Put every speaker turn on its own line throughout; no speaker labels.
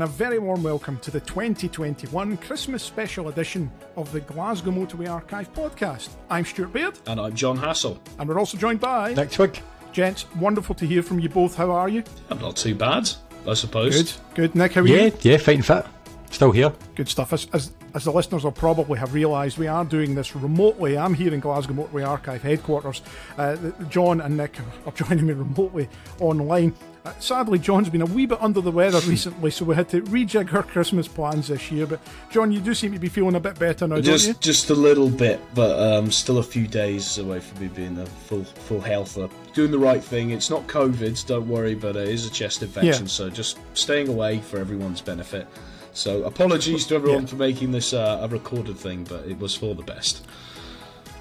and a very warm welcome to the 2021 Christmas special edition of the Glasgow Motorway Archive podcast. I'm Stuart Baird.
And I'm John Hassel.
And we're also joined by
Nick Twig.
Gents, wonderful to hear from you both. How are you?
I'm not too bad, I suppose.
Good, good. Nick, how are
yeah,
you?
Yeah, fighting fit. Still here.
Good stuff. As, as, as the listeners will probably have realised, we are doing this remotely. I'm here in Glasgow Motorway Archive headquarters. Uh, John and Nick are joining me remotely online. Uh, sadly, John's been a wee bit under the weather recently, so we had to rejig her Christmas plans this year. But John, you do seem to be feeling a bit better now,
just,
don't you?
Just a little bit, but um, still a few days away from me being a full full health. Uh, doing the right thing. It's not COVID, don't worry, but it is a chest infection.
Yeah.
So just staying away for everyone's benefit. So apologies to everyone
Yeah.
for making this uh, a recorded thing, but it was for the best.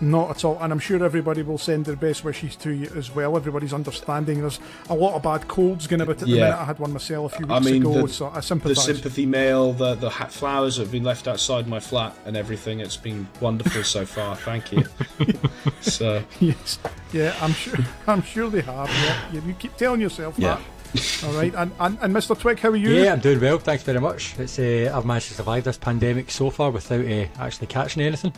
Not at all, and I'm sure everybody will send their best wishes to you as well. Everybody's understanding. There's a lot of bad colds going about at the
Yeah.
minute. I had one myself a few
I
weeks
mean,
ago,
the-
so I
The sympathy mail, the the flowers that have been left outside my flat, and everything. It's been wonderful so far. Thank you. so
yes, yeah, I'm sure. I'm sure they have. Yeah, yeah you keep telling yourself
Yeah.
that. All right, and, and and Mr. Twig, how are you?
Yeah, I'm doing well. Thanks very much. It's uh, I've managed to survive this pandemic so far without uh, actually catching anything.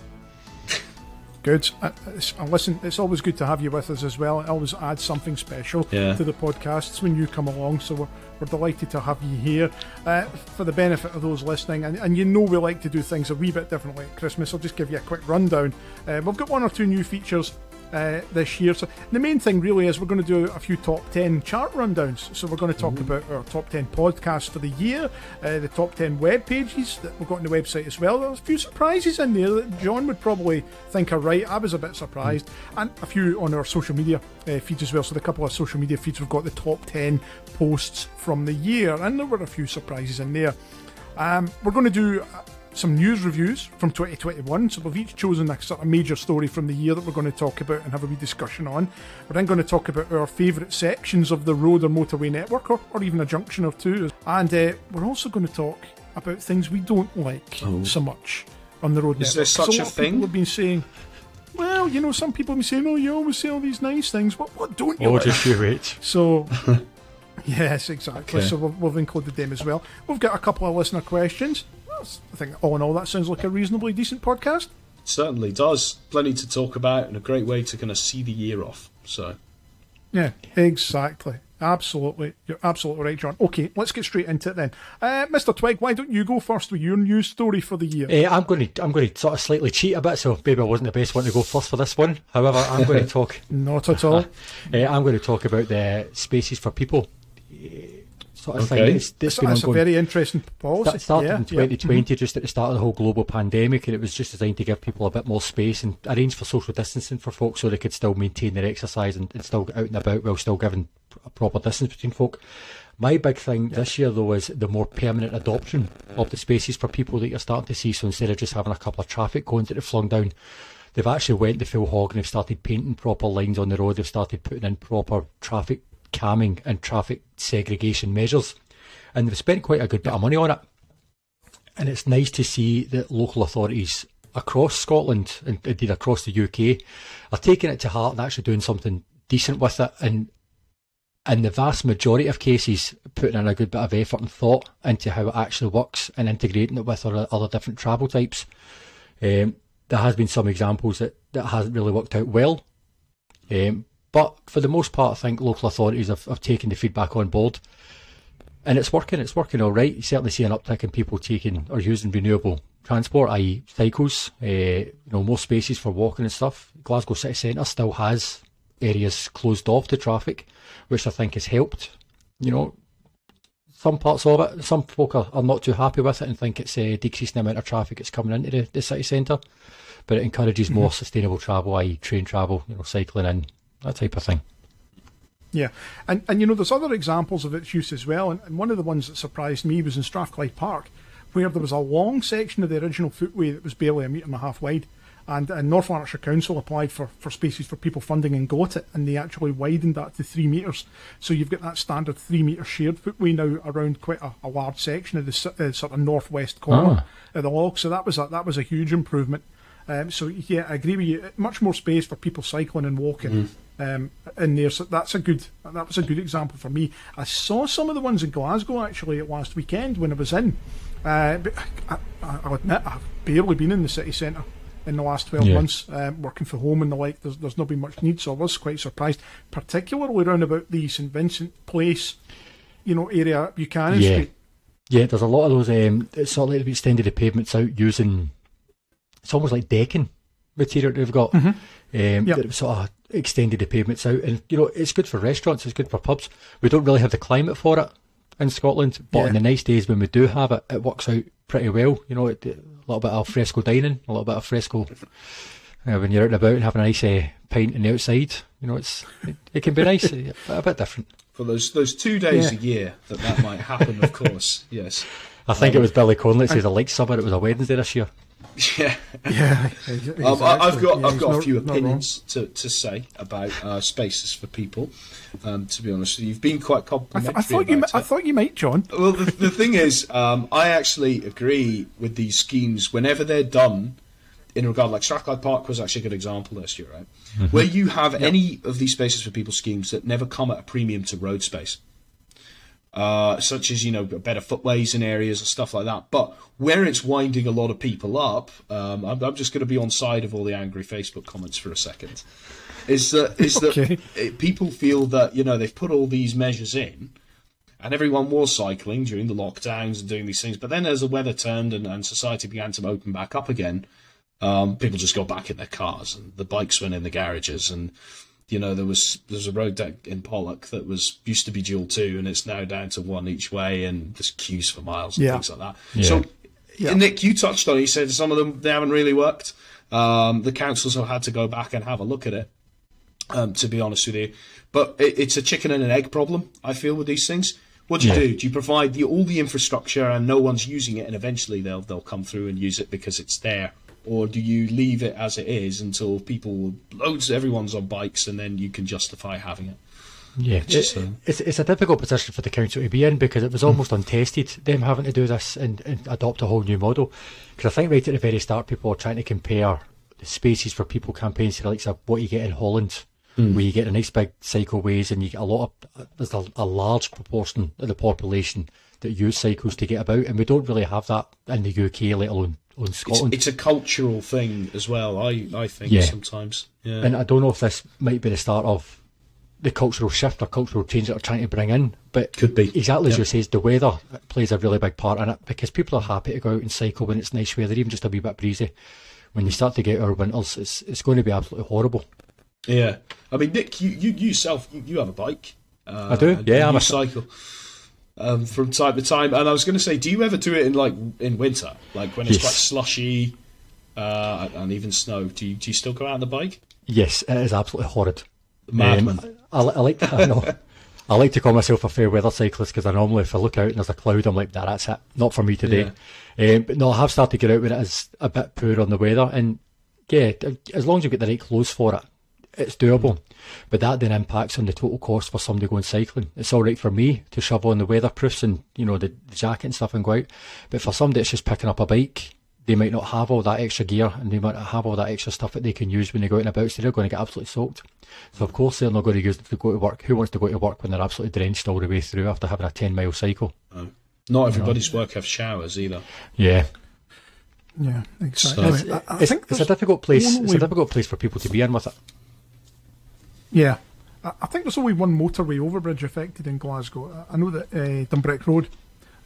Good. Uh, it's- uh, listen, it's always good to have you with us as well. It always adds something special
Yeah.
to the podcasts when you come along. So we're, we're delighted to have you here. Uh, for the benefit of those listening, and, and you know we like to do things a wee bit differently at Christmas, I'll just give you a quick rundown. Uh, we've got one or two new features. Uh, this year, so the main thing really is we're going to do a few top 10 chart rundowns. So, we're going to talk about our top 10 podcasts for the year, uh, the top 10 web pages that we've got on the website as well. There's a few surprises in there that John would probably think are right. I was a bit surprised, and a few on our social media uh, feeds as well. So, the couple of social media feeds, we've got the top 10 posts from the year, and there were a few surprises in there. Um, we're going to do uh, some news reviews from 2021. So we've each chosen a sort of major story from the year that we're going to talk about and have a wee discussion on. We're then going to talk about our favourite sections of the road or motorway network, or, or even a junction or two. And uh, we're also going to talk about things we don't like so much on the road
Is
network.
there
'Cause
such
a
a
lot of people
thing?
have been saying. Well, you know, some people have been saying, "Oh, you always say all these nice things. What, what don't you
Oh,
like?"
just you wait.
So, yes, exactly.
Okay.
So we've, we've included them as well. We've got a couple of listener questions. That's- I think all in all, that sounds like a reasonably decent podcast.
certainly does plenty to talk about and a great way to kind of see the year off. So.
Yeah, exactly. Absolutely. You're absolutely right, John. Okay, let's get straight into it then. Uh, Mr. Twig, why don't you go first with your news story for the year?
Uh, I'm going to I'm going to sort of slightly cheat a bit, so maybe I wasn't the best one to go first for this one. However, I'm going to talk.
Not at all.
Uh, I'm going to talk about the spaces for people. Sort of
Okay.
thing. It's, it's
That's,
been
that's a very interesting policy.
That started
yeah,
in
yeah.
2020, mm-hmm. just at the start of the whole global pandemic, and it was just designed to give people a bit more space and arrange for social distancing for folks so they could still maintain their exercise and, and still get out and about while still giving a proper distance between folk. My big thing this year, though, is the more permanent adoption of the spaces for people that you're starting to see. So instead of just having a couple of traffic cones that have flung down, they've actually went the full hog and they've started painting proper lines on the road. They've started putting in proper traffic calming and traffic segregation measures. And they've spent quite a good bit of money on it. And it's nice to see that local authorities across Scotland and indeed across the UK are taking it to heart and actually doing something decent with it. And in the vast majority of cases, putting in a good bit of effort and thought into how it actually works and integrating it with other, other different travel types. Um, there has been some examples that, that hasn't really worked out well. Um, but for the most part, I think local authorities have, have taken the feedback on board. And it's working, it's working all right. You certainly see an uptick in people taking or using renewable transport, i.e., cycles, uh, you know, more spaces for walking and stuff. Glasgow city centre still has areas closed off to traffic, which I think has helped. You know, some parts of it, some folk are, are not too happy with it and think it's uh, decreasing the amount of traffic that's coming into the, the city centre. But it encourages more sustainable travel, i.e., train travel, you know, cycling in, that type of thing.
Yeah, and and you know there's other examples of its use as well, and, and one of the ones that surprised me was in Strathclyde Park, where there was a long section of the original footway that was barely a metre and a half wide, and, and North Lanarkshire Council applied for, for spaces for people funding and got it, and they actually widened that to three metres, so you've got that standard three metre shared footway now around quite a, a large section of the uh, sort of northwest corner of the loch, so that was a, that was a huge improvement. Um, so yeah, I agree with you. Much more space for people cycling and walking um, in there. So that's a good that was a good example for me. I saw some of the ones in Glasgow actually at last weekend when I was in. Uh, but I, will admit I've barely been in the city centre in the last 12 yeah. months, um, working from home and the like. There's, there's not been much need, so I was quite surprised, particularly around about the St Vincent Place, you know, area, Buchanan
yeah.
Street.
Yeah, there's a lot of those. Um, it's sort of like they've extended the pavements out using. It's almost like decking material they've got.
Mm-hmm.
Um, yep. sort of extended the pavements out, and you know it's good for restaurants, it's good for pubs. We don't really have the climate for it in Scotland, but yeah. in the nice days when we do have it, it works out pretty well. You know, it, a little bit of fresco dining, a little bit of fresco uh, when you're out and about and having a nice uh, pint in the outside. You know, it's it, it can be nice, a bit different.
For those those two days yeah. a year that that might happen, of course, yes.
I think um, it was Billy Connolly that says a like summer. It was a Wednesday this year.
Yeah,
yeah.
Exactly. Um, I've got yeah, I've got not, a few opinions to, to say about uh, spaces for people. Um, to be honest, you've been quite complimentary.
I, th- I thought you I thought you might, John.
Well, the, the thing is, um, I actually agree with these schemes whenever they're done. In regard, like Strathclyde Park was actually a good example last year, right? Mm-hmm. Where you have yep. any of these spaces for people schemes that never come at a premium to road space uh, such as you know better footways in areas and stuff like that. But where it's winding a lot of people up, um, I'm, I'm, just going to be on side of all the angry Facebook comments for a second. Is that is okay. that it, people feel that you know they've put all these measures in, and everyone was cycling during the lockdowns and doing these things. But then as the weather turned and, and society began to open back up again, um, people just got back in their cars and the bikes went in the garages and you know, there was there's a road deck in Pollok that was used to be dual two, and it's now down to one each way, and there's queues for miles and yeah. things like that. Yeah. So, yeah. Nick, you touched on. it. You said some of them they haven't really worked. Um, the councils have had to go back and have a look at it. Um, to be honest with you, but it, it's a chicken and an egg problem. I feel with these things. What do you do? Do you provide the, all the infrastructure and no one's using it, and eventually they'll they'll come through and use it because it's there? Or do you leave it as it is until people loads everyone's on bikes and then you can justify having it?
Yeah, it's, it, it's, it's a difficult position for the council to be in because it was almost untested them having to do this and, and adopt a whole new model. Because I think right at the very start, people are trying to compare the spaces for people campaigns to the likes of what you get in Holland, mm. where you get a nice big cycleways and you get a lot of there's a, a large proportion of the population that use cycles to get about, and we don't really have that in the UK, let alone Scotland.
It's, it's, a cultural thing as well. I I think yeah. sometimes. Yeah.
And I don't know if this might be the start of the cultural shift or cultural change that they're trying to bring in. But
could be
exactly as you say, the weather plays a really big part in it because people are happy to go out and cycle when it's nice weather, even just a wee bit breezy. When you start to get our winters, it's it's going to be absolutely horrible.
Yeah, I mean, Nick, you you, you yourself, you, you have a bike.
Uh, I do. Yeah, I'm
a cycle um, from time to time. And I was going to say, do you ever do it in like in winter, like when it's yes. quite slushy uh, and even snow? Do you, do you still go out on the bike?
Yes, it is absolutely horrid.
Madman. Um,
I, I, like to, I, know, I like to call myself a fair weather cyclist because I normally, if I look out and there's a cloud, I'm like, that's it. Not for me today. Yeah. Um, but no, I have started to get out when it is a bit poor on the weather. And yeah, as long as you get the right clothes for it, it's doable. But that then impacts on the total cost for somebody going cycling. It's all right for me to shove on the weatherproofs and you know the, the jacket and stuff and go out, but for somebody that's just picking up a bike, they might not have all that extra gear and they might not have all that extra stuff that they can use when they go out and about, so they're going to get absolutely soaked. So of course they're not going to use it to go to work. Who wants to go to work when they're absolutely drenched all the way through after having a ten mile cycle?
Oh. Not everybody's you know? work have showers either.
Yeah.
Yeah, exactly.
So, I, I it's, it's a difficult place. It's a difficult place for people to be in with it.
Yeah. I think there's only one motorway overbridge affected in Glasgow. I know that uh, Dumbreck Road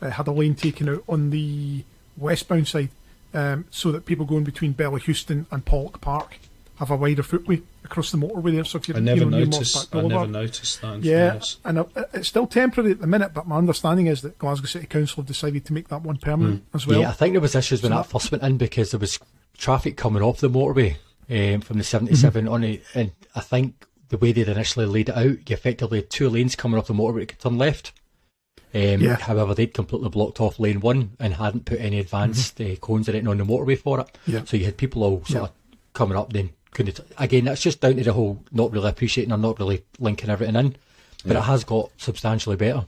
uh, had a lane taken out on the westbound side um, so that people going between Bellahouston and Pollok Park have a wider footway across the motorway there. So if you're,
I never
you know,
noticed. I never noticed that.
Yeah, and uh, it's still temporary at the minute. But my understanding is that Glasgow City Council have decided to make that one permanent mm. as well.
Yeah, I think there was issues when so that first went in because there was traffic coming off the motorway um, from the 77 mm-hmm. on it, and I think the way they'd initially laid it out, you effectively had two lanes coming off the motorway to turn left. Um, yeah. However, they'd completely blocked off lane one and hadn't put any advanced mm-hmm. uh, cones or anything on the motorway for it.
Yeah.
So you had people all sort yeah. of coming up, then couldn't. Again, that's just down to the whole not really appreciating or not really linking everything in. But it has got substantially better.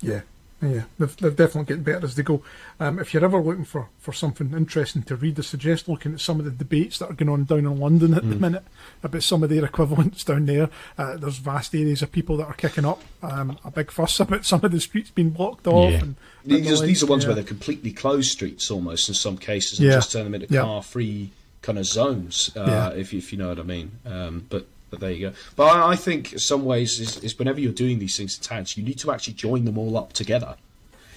Yeah, Yeah, they're, they're definitely getting better as they go. Um, if you're ever looking for, for something interesting to read, I suggest looking at some of the debates that are going on down in London at mm. the minute about some of their equivalents down there. Uh, there's vast areas of people that are kicking up um, a big fuss about some of the streets being blocked off. Yeah. And,
these, these are ones yeah. where they're completely closed streets almost in some cases and yeah. just turn them into car free kind of zones, uh, if, if you know what I mean. Um, but but there you go. But I, I think some ways is, is, whenever you're doing these things in towns, you need to actually join them all up together.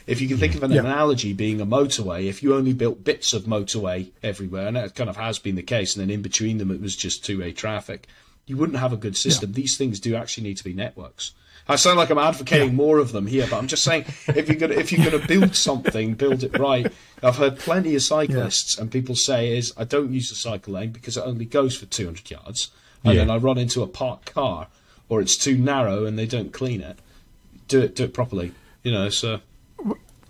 If you can think of an yeah. analogy being a motorway, if you only built bits of motorway everywhere, and that kind of has been the case, and then in between them it was just two-way traffic, you wouldn't have a good system. Yeah. These things do actually need to be networks. I sound like I'm advocating yeah. more of them here, but I'm just saying if you're gonna if you're gonna build something, build it right. I've heard plenty of cyclists and people say is I don't use the cycle lane because it only goes for 200 yards and yeah. then I run into a parked car, or it's too narrow and they don't clean it. Do it, do it properly. You know, so.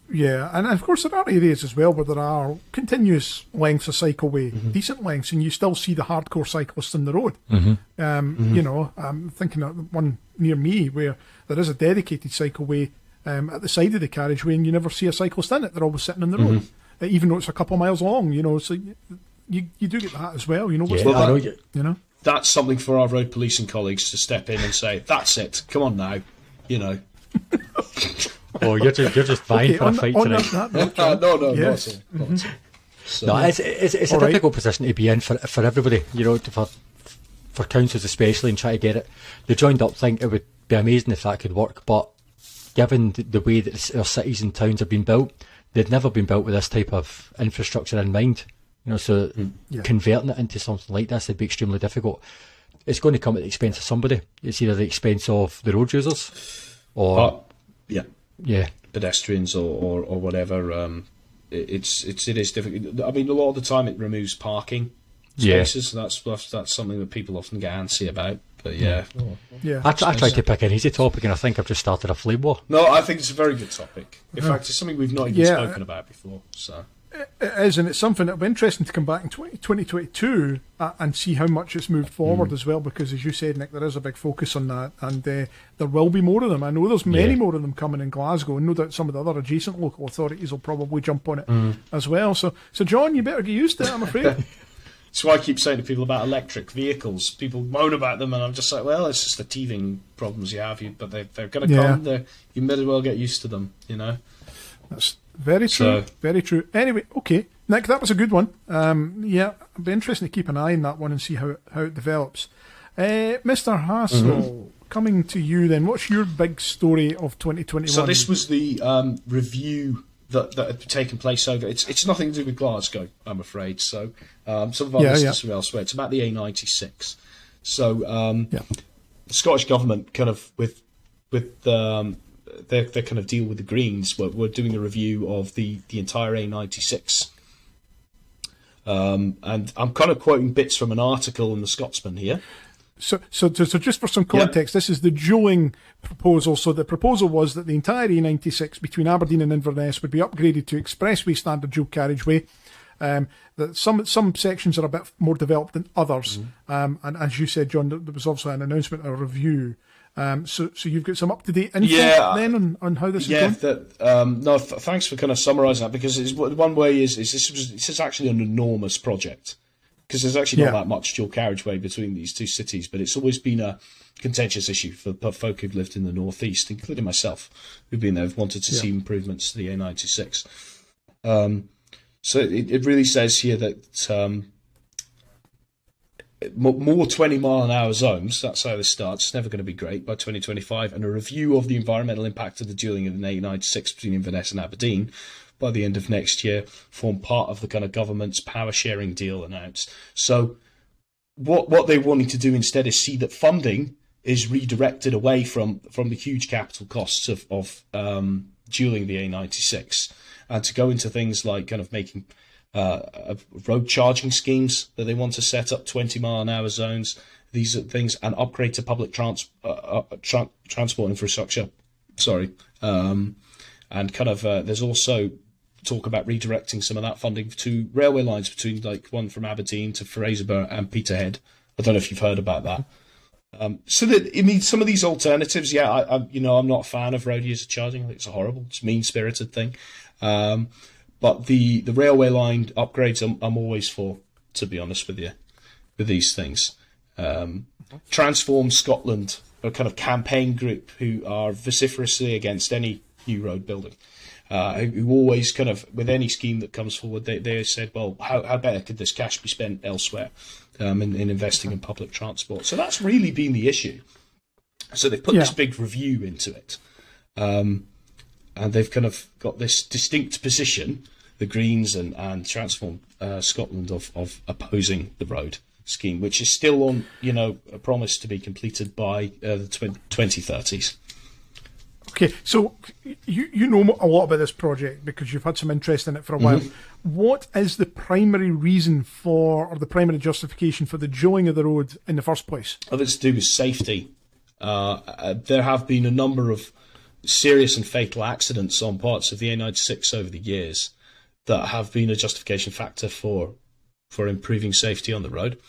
Yeah, and of course there are areas as well where there are continuous lengths of cycleway, mm-hmm. decent lengths, and you still see the hardcore cyclists on the road. Mm-hmm. Um, mm-hmm. You know, I'm thinking of one near me where there is a dedicated cycleway um, at the side of the carriageway, and you never see a cyclist in it. They're always sitting in the road, mm-hmm. uh, even though it's a couple of miles long. You know, so you you do get that as well. You know,
yeah, well, that,
you know
that's something for our road policing colleagues to step in and say, "That's it. Come on now," you know.
oh, you're just, you're just fine okay, for a fight tonight.
That, that, uh, no, no, yes. not,
mm-hmm. so, no, it's it's, it's a difficult position to be in for for everybody. You know, for for councils especially, and try to get it. The joined up thing, it would be amazing if that could work, but given the, the way that our cities and towns have been built, they've never been built with this type of infrastructure in mind. You know, so mm, yeah. converting it into something like this would be extremely difficult. It's going to come at the expense of somebody. It's either the expense of the road users, or uh,
yeah,
yeah,
pedestrians or or, or whatever. Um, it, it's it's it is difficult. I mean, a lot of the time it removes parking spaces. Yeah. So that's that's something that people often get antsy about. But yeah,
yeah. I,
I tried to pick an easy topic, and I think I've just started a flame war.
No, I think it's a very good topic. In fact, it's something we've not even yeah. spoken about before. So
it is, and it's something that'll be interesting to come back in 20, 2022 uh, and see how much it's moved forward mm. as well. Because as you said, Nick, there is a big focus on that, and uh, there will be more of them. I know there's many yeah. more of them coming in Glasgow, and no doubt some of the other adjacent local authorities will probably jump on it mm. as well. So, so John, you better get used to it. I'm afraid.
That's why I keep saying to people about electric vehicles. People moan about them, and I'm just like, well, it's just the teething problems you have. You, but they, they're going to yeah. come. They're, you may as well get used to them. You know.
That's very true. So, very true. Anyway, okay, Nick, that was a good one. Um, yeah, it'll be interesting to keep an eye on that one and see how it, how it develops. Uh, Mr. Hassel, mm-hmm. coming to you then. What's your big story of 2021?
So this was the um, review that, that had taken place over. It's it's nothing to do with Glasgow, I'm afraid. So um, some of our yeah, listeners yeah. from elsewhere. It's about the A96. So um, yeah. the Scottish government kind of with with um, their, their kind of deal with the Greens we're doing a review of the, the entire A96. Um, and I'm kind of quoting bits from an article in the Scotsman here.
So, so, so just for some context, yeah. this is the dualling proposal. So the proposal was that the entire A96 between Aberdeen and Inverness would be upgraded to expressway standard dual carriageway. Um, that some some sections are a bit more developed than others, mm-hmm. um, and as you said, John, there was also an announcement, a review um, so, so you've got some up to date info yeah, then on, on how this
yeah,
is
going. Yeah, um, no, th- thanks for kind of summarising that because one way is, is this was this is actually an enormous project because there's actually not yeah. that much dual carriageway between these two cities, but it's always been a contentious issue for, for folk who've lived in the northeast, including myself, who've been there, have wanted to yeah. see improvements to the A96. Um, so it, it really says here that um, more 20 mile an hour zones. That's how this starts. It's never going to be great by 2025. And a review of the environmental impact of the dualling of the A96 between Inverness and Aberdeen by the end of next year form part of the kind of government's power sharing deal announced. So, what what they're wanting to do instead is see that funding is redirected away from from the huge capital costs of of um, dualling the A96 and to go into things like kind of making uh, road charging schemes that they want to set up 20 mile an hour zones. These are things and upgrade to public trans, uh, uh, tra- transport infrastructure. Sorry, um, and kind of uh, there's also talk about redirecting some of that funding to railway lines between like one from Aberdeen to Fraserburgh and Peterhead. I don't know if you've heard about that. Um, so that I mean, some of these alternatives, yeah, I, I you know I'm not a fan of road user charging. I think it's a horrible, it's mean spirited thing. Um, but the the railway line upgrades, I'm, I'm always for. To be honest with you, with these things, um, Transform Scotland, a kind of campaign group who are vociferously against any new road building. Uh, who always kind of, with any scheme that comes forward, they, they said, well, how, how better could this cash be spent elsewhere um, in, in investing in public transport? So that's really been the issue. So they've put
Yeah.
this big review into it. Um, and they've kind of got this distinct position, the Greens and, and Transform uh, Scotland, of, of opposing the road scheme, which is still on, you know, a promise to be completed by uh, the tw- 2030s.
Okay, so you you know a lot about this project because you've had some interest in it for a while. What is the primary reason for, or the primary justification for the dualling of the road in the first place?
of it's to do with safety. Uh, uh, there have been a number of serious and fatal accidents on parts of the A96 over the years that have been a justification factor for for improving safety on the road.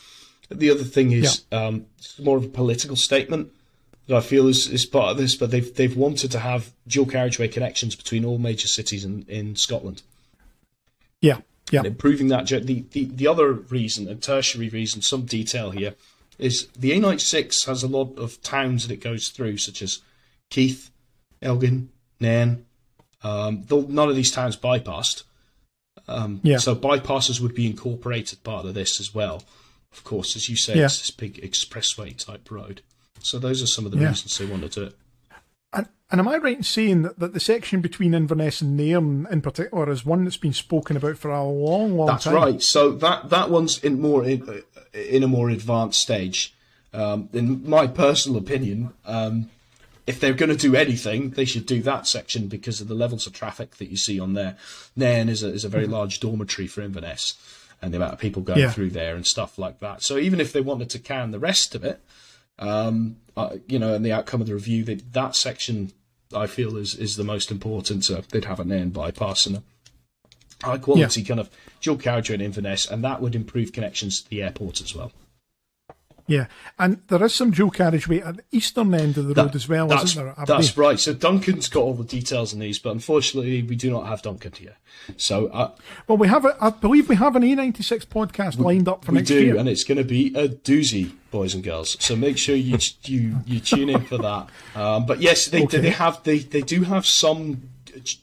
The other thing is um, more of a political statement that I feel is, is part of this, but they've they've wanted to have dual carriageway connections between all major cities in, in Scotland
Yeah, yeah,
and improving that. The, the the other reason, a tertiary reason, some detail here, is the A96 has a lot of towns that it goes through, such as Keith, Elgin, Nairn. Um, though none of these towns bypassed, um,
Yeah.
so bypasses would be incorporated part of this as well. Of course, as you say,
Yeah.
it's this big expressway type road. So those are some of the
Yeah.
reasons they wanted to.
And, and am I right in saying that, that the section between Inverness and Nairn, in particular, is one that's been spoken about for a long, long
That's
time?
That's right. So that that one's in more in, in a more advanced stage. Um, in my personal opinion, um, if they're going to do anything, they should do that section because of the levels of traffic that you see on there. Nairn is a, is a very large dormitory for Inverness, and the amount of people going
Yeah.
through there and stuff like that. So even if they wanted to can the rest of it, um, uh, you know, and the outcome of the review, they, that section I feel is is the most important. So they'd have a Nairn bypass and a high quality kind of dual carriageway in Inverness, and that would improve connections to the airport as well.
Yeah, and there is some dual carriageway at the eastern end of the road as well, isn't there?
That's right. So Duncan's got all the details on these, but unfortunately, we do not have Duncan here. So uh,
Well, we have, a, I believe we have an A96 podcast lined up for
we
next
do,
year.
and it's going to be a doozy, boys and girls. So make sure you you you tune in for that. Um, but yes, they
Okay.
they have they they do have some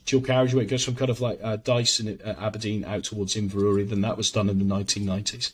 dual carriageway. It goes from kind of like uh, Dyson uh, Aberdeen out towards Inverurie. Then that was done in the 1990s.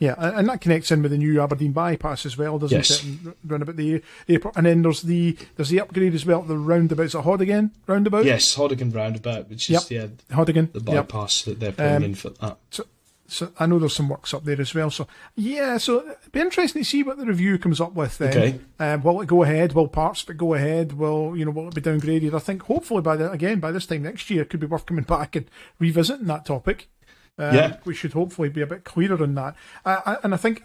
Yeah, and that connects in with the new Aberdeen bypass as well, doesn't
Yes.
it? And round about the airport, and then there's the there's the upgrade as well. The roundabouts at Haudagain roundabout.
Yes, Haudagain roundabout, which is
Yep.
yeah
Haudagain.
the
Yep.
bypass that they're putting
Um,
in for that.
So, so I know there's some works up there as well. So yeah, so it'd be interesting to see what the review comes up with. Then.
Okay.
Um, will it go ahead? Will parts of it go ahead? Will you know? Will it be downgraded? I think hopefully by the again by this time next year, it could be worth coming back and revisiting that topic. Um,
Yeah.
we should hopefully be a bit clearer on that. I- and I think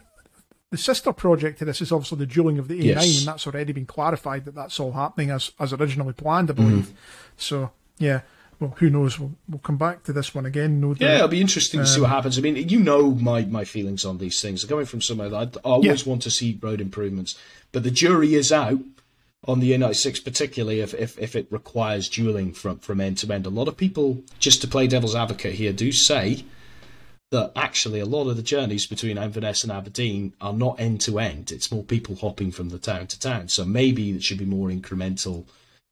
the sister project to this is obviously the dualling of the A9,
Yes.
and that's already been clarified that that's all happening as as originally planned, I believe. So yeah, well, who knows? We'll, we'll come back to this one again. No doubt.
Yeah, it'll be interesting to see
Um,
what happens. I mean, you know my, my feelings on these things. Coming from somewhere that I, always want to see road improvements, but the jury is out on the A96, particularly if, if, if it requires dualling from, from end to end. A lot of people, just to play devil's advocate here, do say that actually a lot of the journeys between Inverness and Aberdeen are not end to end. It's more people hopping from the town to town. So maybe it should be more incremental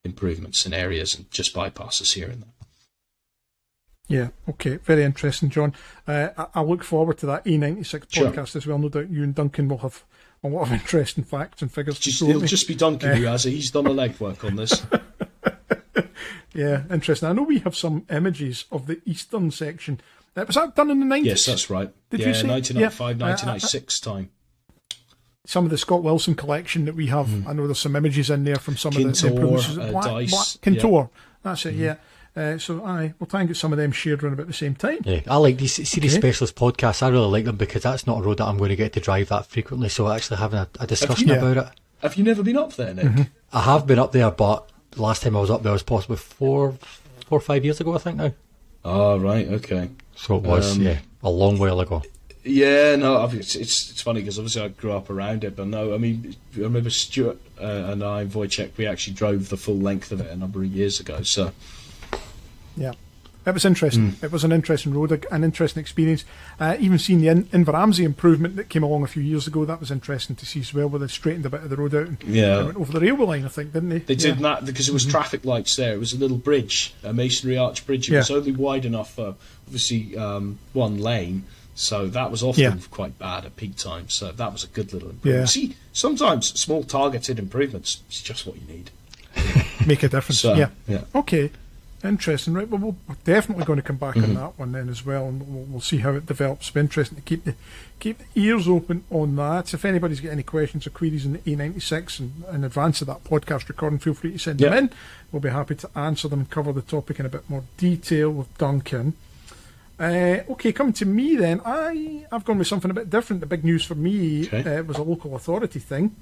improvements in areas and just bypasses here and there.
Yeah, okay, very interesting, John. Uh, I, I look forward to that A96
Sure.
podcast as well. No doubt you and Duncan will have a lot of interesting facts and figures
Just, it'll
me.
just be Duncan who has it. He's done the legwork on this.
Yeah, interesting. I know we have some images of the eastern section. Uh, was that done in the 90s?
Yes, that's right.
Did
yeah,
you say-
1995,
yeah, uh, uh,
1996 time.
Some of the Scott Wilson collection that we have. I know there's some images in there from some of the, the
Kintore,
improvements.
Uh,
Black,
Dyce,
Black Kintore. That's it, yeah. Uh, so, aye, we'll try and get some of them shared around about the same time.
Yeah, I like these see these
Okay.
specialist podcasts. I really like them because that's not a road that I'm going to get to drive that frequently. So actually having a, a discussion
Yeah.
about it.
Have you never been up there, Nick?
Mm-hmm.
I have been up there, but the last time I was up there was possibly four, four or five years ago, I think now.
Oh, right, okay.
So it was,
Um,
yeah, a long while ago.
Yeah, no, it's it's, it's funny because obviously I grew up around it, but no, I mean, I remember Stuart uh, and I, Wojciech, we actually drove the full length of it a number of years ago. So,
yeah, it was interesting. Mm. It was an interesting road, an interesting experience. Uh, even seeing the In- Inveramsay improvement that came along a few years ago, that was interesting to see as well, where they straightened a bit of the road out and
yeah.
went over the railway line, I think, didn't they?
They did that because it was mm-hmm. traffic lights there. It was a little bridge, a masonry arch bridge. It yeah. was only wide enough for obviously um, one lane so that was often yeah. quite bad at peak times. So that was a good little improvement. Yeah. See, sometimes small targeted improvements is just what you need.
Make a difference. So, yeah. yeah. Okay. Interesting, right? Well, we're definitely going to come back mm-hmm. on that one then as well, and we'll, we'll see how it develops. It'll be interesting to keep the keep the ears open on that. If anybody's got any questions or queries in the A96 and in advance of that podcast recording, feel free to send them in. We'll be happy to answer them and cover the topic in a bit more detail with Duncan. Uh, okay, coming to me then. I I've gone with something a bit different. The big news for me okay. uh, was a local authority thing,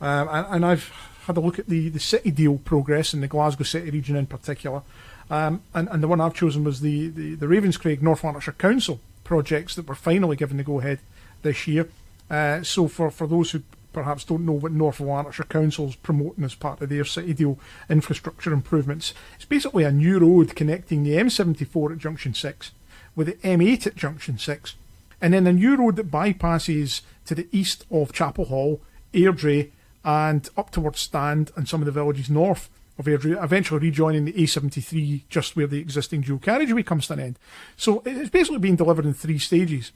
um, and, and, I've had a look at the, the city deal progress in the Glasgow City region in particular, um, and and the one I've chosen was the the, the Ravenscraig North Lanarkshire Council projects that were finally given the go ahead this year. Uh, so for for those who perhaps don't know what North Lanarkshire Council is promoting as part of their city deal infrastructure improvements, it's basically a new road connecting the M74 at Junction Six with the M8 at Junction 6, and then a new road that bypasses to the east of Chapelhall, Airdrie, and up towards Stand and some of the villages north of Airdrie, eventually rejoining the A73 just where the existing dual carriageway comes to an end. So it's basically being delivered in three stages.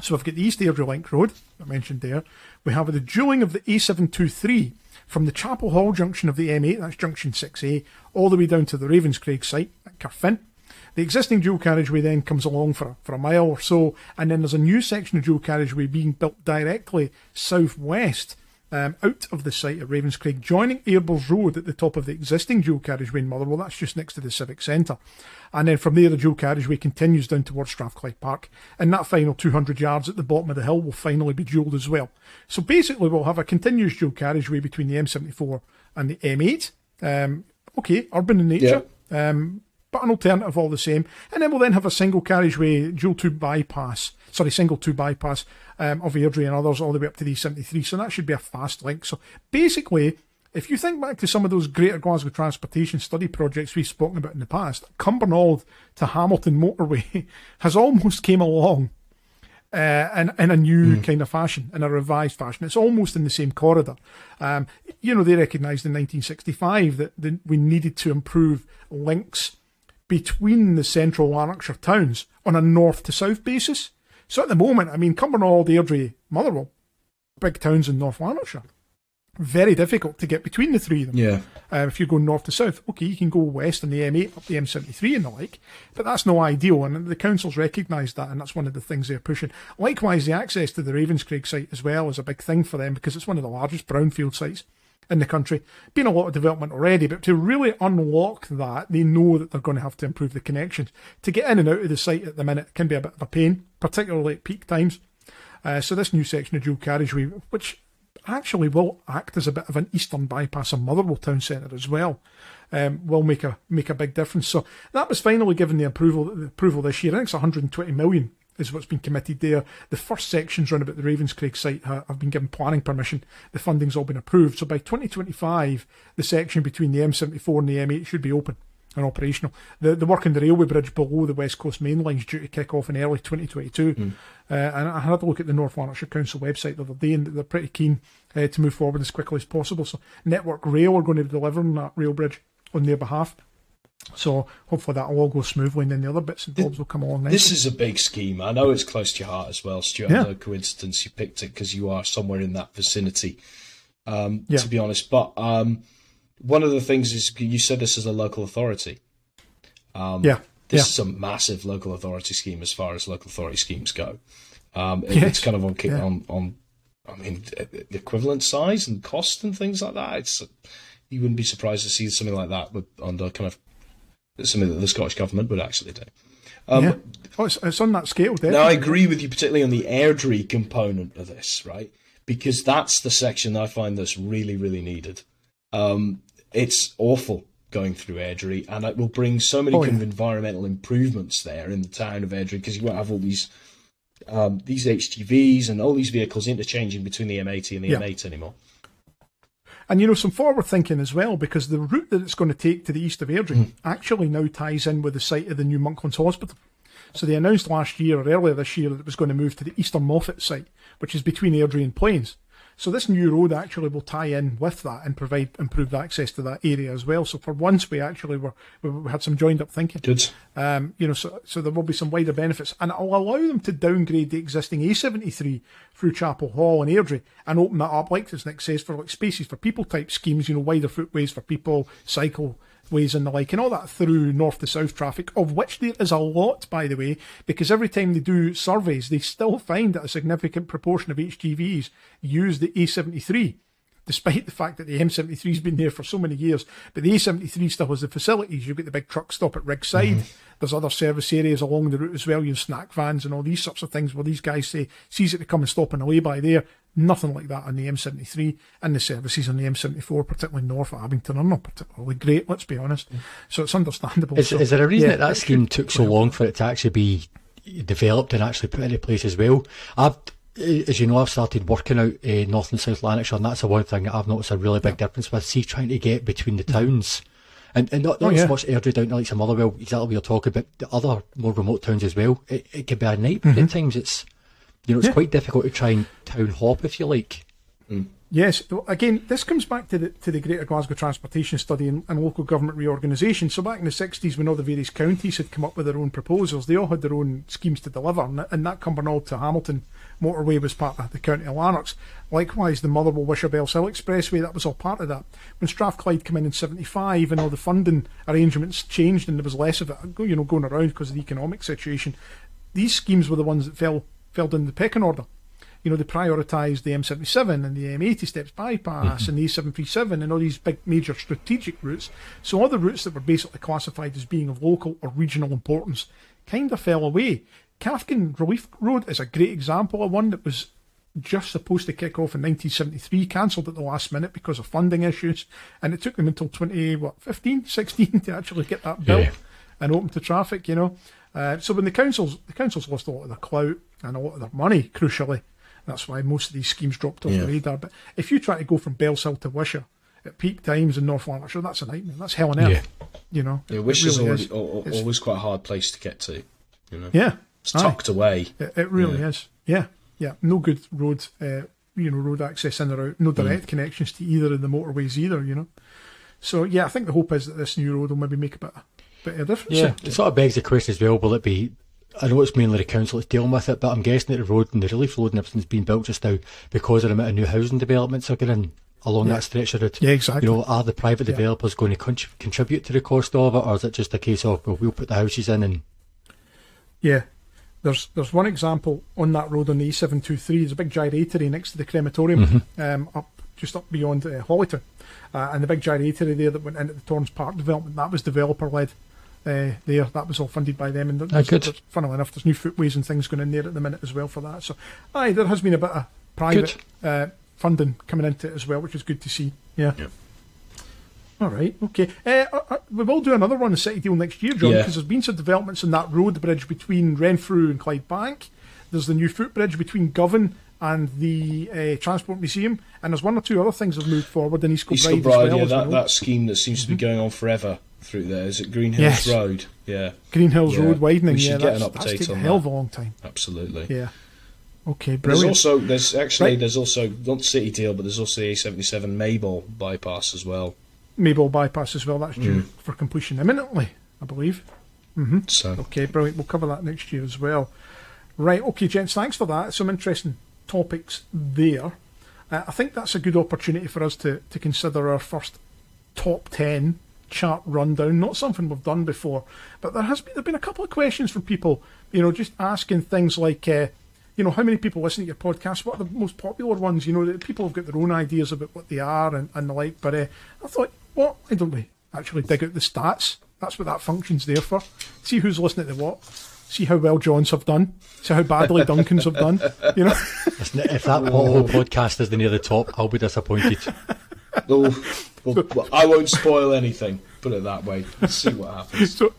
So we've got the East Airdrie Link Road, I mentioned there. We have the dualling of the A723 from the Chapelhall junction of the M8, that's junction 6A, all the way down to the Ravenscraig site at Carfin. The existing dual carriageway then comes along for, for a mile or so, and then there's a new section of dual carriageway being built directly southwest um, out of the site at Ravenscraig, joining Airbles Road at the top of the existing dual carriageway in Motherwell. That's just next to the Civic Centre. And then from there, the dual carriageway continues down towards Strathclyde Park. And that final 200 yards at the bottom of the hill will finally be dualled as well. So basically, we'll have a continuous dual carriageway between the M74 and the M8. Um, okay, urban in nature. Yeah. Um, but an alternative all the same. And then we'll then have a single carriageway dual tube bypass, sorry, single tube bypass um, of Airdrie and others all the way up to the 73. So that should be a fast link. So basically, if you think back to some of those Greater Glasgow transportation study projects we've spoken about in the past, Cumbernauld to Hamilton motorway has almost came along uh, in, in a new mm. kind of fashion, in a revised fashion. It's almost in the same corridor. Um, you know, they recognised in 1965 that the, we needed to improve links between the central Lanarkshire towns on a north to south basis. So at the moment, I mean, Cumbernauld, Airdrie, Motherwell, big towns in North Lanarkshire. Very difficult to get between the three of them.
Yeah.
Uh, if you go north to south, okay, you can go west on the M8 up the M73 and the like, but that's no ideal, and the council's recognised that, and that's one of the things they're pushing. Likewise, the access to the Ravenscraig site as well is a big thing for them because it's one of the largest brownfield sites in the country. Been a lot of development already, but to really unlock that, they know that they're going to have to improve the connections. To get in and out of the site at the minute can be a bit of a pain, particularly at peak times. Uh, so this new section of dual carriageway, which actually will act as a bit of an eastern bypass of Motherwell town centre as well, um, will make a make a big difference. So that was finally given the approval the approval this year. I think it's 120 million is what's been committed there. The first sections round about the Ravenscraig site have been given planning permission. The funding's all been approved. So by 2025, the section between the M74 and the M8 should be open and operational. The the work on the railway bridge below the West Coast Main Line is due to kick off in early 2022. Mm. Uh, and I had a look at the North Lanarkshire Council website the other day, and they're pretty keen uh, to move forward as quickly as possible. So Network Rail are going to be delivering that rail bridge on their behalf. So hopefully that'll all go smoothly, and then the other bits and bobs will come along.
This is a big scheme. I know it's close to your heart as well, Stuart. Yeah. No coincidence you picked it because you are somewhere in that vicinity. Um, yeah. To be honest, but um, one of the things is you said this as a local authority. Um,
yeah.
This
yeah.
is a massive local authority scheme as far as local authority schemes go. Um, yes. It's kind of on, yeah. on, on, I mean, the equivalent size and cost and things like that. It's you wouldn't be surprised to see something like that with, under kind of something that the Scottish government would actually do.
Um, yeah. Oh, it's, it's, on that scale. Definitely.
Now, I agree with you, particularly on the Airdrie component of this, right? Because that's the section I find that's really, really needed. Um, it's awful going through Airdrie, and it will bring so many oh, kind yeah. of environmental improvements there in the town of Airdrie because you won't have all these um, these HGVs and all these vehicles interchanging between the M80 and the
Yeah.
M8 anymore.
And you know, some forward thinking as well, because the route that it's going to take to the east of Airdrie hmm. actually now ties in with the site of the new Monklands Hospital. So they announced last year or earlier this year that it was going to move to the Eastern Moffat site, which is between Airdrie and Plains. So this new road actually will tie in with that and provide improved access to that area as well. So for once, we actually were we had some joined up thinking.
Good.
Um, you know, so, so there will be some wider benefits, and it'll allow them to downgrade the existing A73 through Chapelhall and Airdrie and open that up, like as Nick says, for like spaces for people type schemes. You know, wider footways for people, cycle ways and the like, and all that through north to south traffic, of which there is a lot, by the way, because every time they do surveys, they still find that a significant proportion of HGVs use the A73 despite the fact that the M73's been there for so many years. But the A73 still has the facilities. You've got the big truck stop at Rigside. Mm-hmm. There's other service areas along the route as well. You have snack vans and all these sorts of things where these guys say, sees it to come and stop and away by there. Nothing like that on the M73 and the services on the M74, particularly north of Abington, are not particularly great, let's be honest. Mm. So it's understandable.
Is,
So,
is there a reason
yeah,
that that scheme took so long for it to actually be developed and actually put into place as well? I've, as you know, I've started working out uh, North and South Lanarkshire, and that's the one thing that I've noticed a really big difference with. See, trying to get between the towns. And, and not, not
Oh, yeah.
so much Airdrie down to like some other, well, exactly what you're talking about, the other more remote towns as well. It, it can be a nightmare at times. It's, you know, it's
Mm-hmm. Yeah.
quite difficult to try and town hop, if you like.
Yes, again, this comes back to the to the Greater Glasgow Transportation Study and, and local government reorganisation. So back in the sixties, when all the various counties had come up with their own proposals, they all had their own schemes to deliver, and, and that Cumbernauld to Hamilton motorway was part of the County of Lanarks. Likewise, the Motherwell Wishaw Bellshill Expressway that was all part of that. When Strathclyde came in in seventy five, and all the funding arrangements changed, and there was less of it, you know, going around because of the economic situation. These schemes were the ones that fell fell down the pecking order you know, they prioritised the M77 and the M80 Stepps bypass and the A737 and all these big major strategic routes. So all the routes that were basically classified as being of local or regional importance kind of fell away. Cathkin Relief Road is a great example of one that was just supposed to kick off in 1973, cancelled at the last minute because of funding issues, and it took them until 20, what, 15, 16 to actually get that built
Yeah.
and open to traffic, you know. Uh, so when the councils, the councils lost a lot of their clout and a lot of their money, crucially. That's why most of these schemes dropped off
Yeah.
the radar. But if you try to go from Bellshill to Wishaw at peak times in North Lanarkshire, that's a nightmare. That's hell on earth. You know,
Yeah,
It
which is
really
already,
is.
al- al- always quite a hard place to get to. You know,
Yeah,
it's
aye.
tucked away.
It, it really is. Yeah, yeah. No good road, uh, you know, road access in or out. No direct connections to either of the motorways either. You know. So yeah, I think the hope is that this new road will maybe make a bit, bit of difference.
Yeah, it sort of begs the question as well. Will it be? I know it's mainly the council that's dealing with it, but I'm guessing that the road and the relief road and everything's being built just now because of the amount of new housing developments are going in along
Yeah.
that stretch of route.
Yeah, exactly.
You know, are the private
Yeah.
developers going to con- contribute to the cost of it, or is it just a case of well, we'll put the houses in and
Yeah. There's there's one example on that road on the A723. There's a big gyratory next to the crematorium, um, up just up beyond uh, Holytown, uh, and the big gyratory there that went into the Torrance Park development that was developer led. Uh, there, that was all funded by them, and there's,
good.
there's- funnily enough, there's new footways and things going in there at the minute as well for that. So, aye, there has been a bit of private uh, funding coming into it as well, which is good to see. Yeah.
Yeah.
All right. Okay. Uh, uh, uh, we will do another one, the City Deal next year, John,
Yeah.
because there's been some developments in that road bridge between Renfrew and Clydebank. There's the new footbridge between Govan and the uh, Transport Museum, and there's one or two other things that have moved forward in East
East
Kilbride
Kilbride,
as well.
yeah,
as
that, that scheme that seems to be going on forever through there. Is it Green Hills
Yes.
Road? Yeah,
Green Hills
Yeah,
Road widening.
we should
yeah,
get
that's,
an
that's
update
a
on
hell
that.
of a long time.
absolutely.
Yeah. Okay, brilliant.
There's also there's actually
Right.
there's also not City Deal, but there's also the A77 Maybole bypass as well.
Maybole bypass as well. That's due
Mm.
for completion imminently, I believe.
So
Okay, brilliant. We'll cover that next year as well. Right, okay, gents, thanks for that. Some interesting topics there. Uh, I think that's a good opportunity for us to, to consider our first top 10 chart rundown. Not something we've done before, but there has been, there been a couple of questions from people, you know, just asking things like, uh, you know, how many people listen to your podcast? What are the most popular ones? You know, that people have got their own ideas about what they are and, and the like. But uh, I thought, what? Why don't we actually dig out the stats? That's what that function's there for. See who's listening to what. See how well Johns have done. See how badly Duncans have done. You know.
Listen, if that whole podcast is the near the top, I'll be disappointed.
I won't spoil anything. Put it that way. See what happens.
So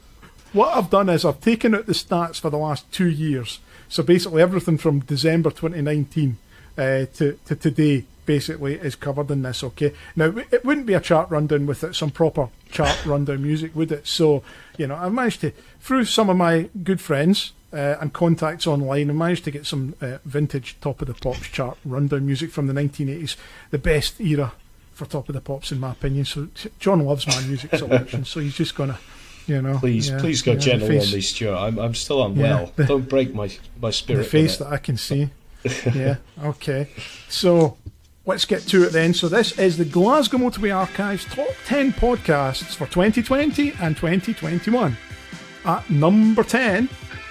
what I've done is I've taken out the stats for the last two years. So basically, everything from December 2019 uh, to, to today basically is covered in this. Okay, now it wouldn't be a chart rundown without some proper chart rundown music, would it? So you know, I've managed to through some of my good friends. Uh, and contacts online, I managed to get some uh, vintage Top of the Pops chart rundown music from the 1980s, the best era for Top of the Pops in my opinion. So John loves my music selection, so he's just gonna, you know.
Please,
yeah,
please go
yeah,
gentle
the
on
face,
me, Stuart. I'm, I'm still unwell.
Yeah, the-
Don't break my my spirit.
The
face
that I can see. yeah. Okay. So let's get to it then. So this is the Glasgow Motorway Archives top 10 podcasts for 2020 and 2021. At number 10,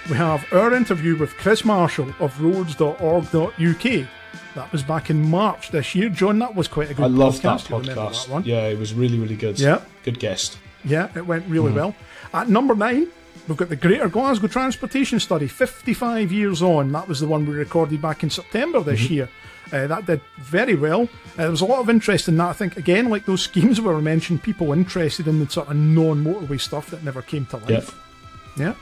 we have our interview with Chris Marshall of roads.org.uk. That was back in March this year. John, that was quite a good
I love
podcast.
that podcast.
that
yeah, it was really, really good.
Yeah.
good guest.
Yeah, it went really well. At number nine, we've got the Greater Glasgow Transportation Study, 55 years on. That was the one we recorded back in September this year. Uh, that did very well. Uh, there was a lot of interest in that. I think, again, like those schemes we were mentioned, people interested in the sort of non motorway stuff that never came to life. Yeah.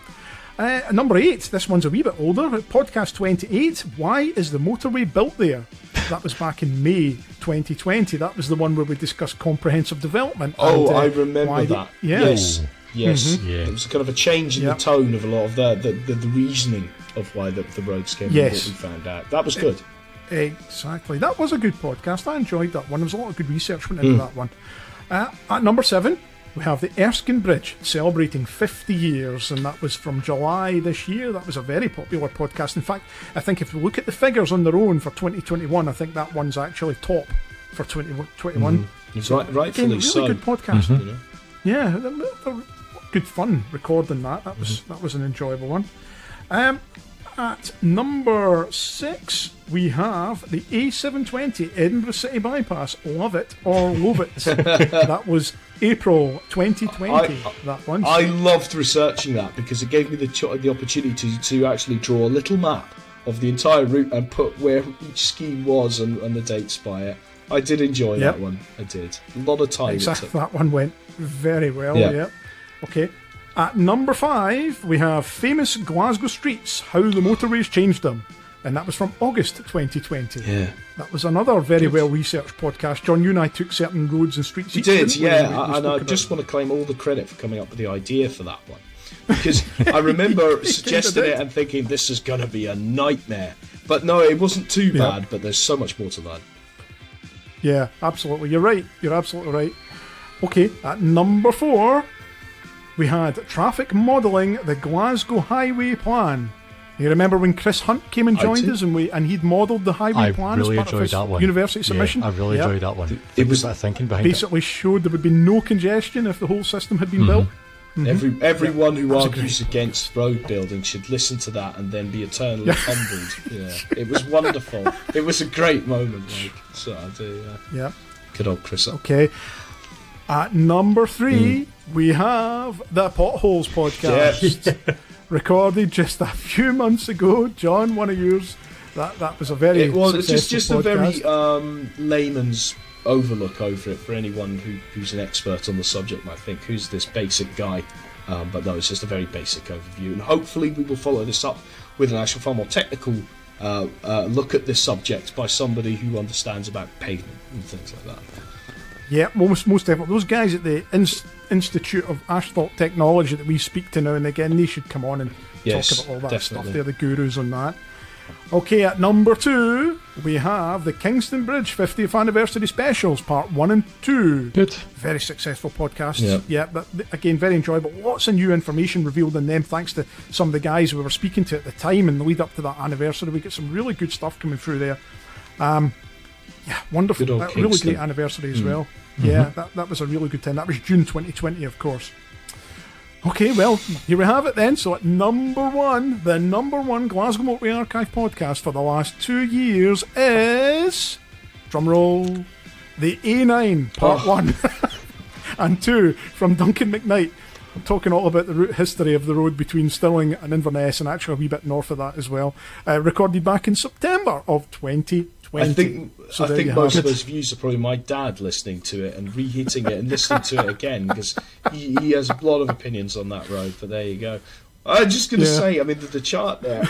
Uh, number eight, this one's a wee bit older. Podcast 28, Why is the motorway built there? That was back in May 2020. That was the one where we discussed comprehensive development.
Oh,
and, uh,
I remember
why the-
that.
yeah. Mm-hmm.
Yes. Yes.
Yeah.
It was kind of a change in
Yeah.
the tone of a lot of the the, the, the reasoning of why the, the roads came
Yes.
what we found out. That was good.
Exactly. That was a good podcast. I enjoyed that one. There was a lot of good research went into that one. Uh, at number seven, we have the Erskine Bridge celebrating 50 years, and that was from July this year. That was a very popular podcast. In fact, I think if we look at the figures on their own for 2021, I think that one's actually top for 2021. Mm-hmm.
It's right,
Again,
rightfully
really
so.
good podcast.
Know?
Yeah, they're, they're good fun recording that. That was mm-hmm. that was an enjoyable one. Um, at number six, we have the A720 Edinburgh City Bypass. Love it or love it. that was April 2020.
I-
that one.
I loved researching that because it gave me the cho- the opportunity to, actually draw a little map of the entire route and put where each scheme was and, and the dates by it. I did enjoy
Yep.
that one. I did. A lot of time.
Exactly. That one went very well.
Yeah.
Yeah. Okay. At number five, we have famous Glasgow streets, how the motorways changed them, and that was from August 2020.
Yeah.
That was another very well researched podcast. John, you and I took certain roads and streets.
We did, yeah,
We- we
and I just
it.
want to claim all the credit for coming up with the idea for that one. Because I remember suggesting it and thinking this is going to be a nightmare. But no, it wasn't too
Yeah.
bad, but there's so much more to learn.
Yeah, absolutely. You're right. You're absolutely right. Okay, at number four, we had traffic modelling the Glasgow Highway Plan. You remember when Chris Hunt came and joined us, and we and he'd modelled the highway
I
plan
really
as part of
enjoyed
his
that one.
university submission.
Yeah, I really
Yeah.
enjoyed that one.
It was-
that thinking behind it.
Basically, showed there would be no congestion if the whole system had been built.
Every everyone who
Mm-hmm. That's a
argues against road building should listen to that and then be eternally humbled. Yeah, it was wonderful. it was a great moment. Like, so I do. Yeah.
Yeah.
Good old Chris.
Okay. At number three,
Hmm.
we have the Potholes podcast, recorded just a few months ago. John, one of yours. That that was a very
It was it's just just a very um, layman's overlook over it for anyone who, who's an expert on the subject. I think who's this basic guy. Um, but no, it's just a very basic overview, and hopefully we will follow this up with an actual far more technical uh, uh, look at this subject by somebody who understands about pavement and things like that.
Yeah, most most definitely. Those guys at the Ins- Institute of Asphalt Technology that we speak to now and again, they should come on and
Yes,
talk about all that
definitely.
stuff. They're the gurus on that. Okay, at number two, we have the Kingston Bridge 50th Anniversary Specials, Part 1 and 2.
Good.
Very successful podcasts.
Yeah.
Yeah, but again, very enjoyable. Lots of new information revealed in them thanks to some of the guys we were speaking to at the time in the lead up to that anniversary. We get some really good stuff coming through there. Um, yeah, wonderful. Really great anniversary as well. Yeah, that, that was a really good time. That was June 2020, of course. Okay, well, here we have it then. So at number one, the number one Glasgow Motorway Archive podcast for the last two years is drumroll, the A9 Part
Oh.
One and Two from Duncan McKnight. I'm talking all about the route history of the road between Stirling and Inverness, and actually a wee bit north of that as well. Uh, recorded back in September of 2020.
I think
So
I think most of those views are probably my dad listening to it and reheating it and listening to it again because he, he has a lot of opinions on that road. But there you go. I'm just going to
Yeah.
say, I mean, the, the chart there,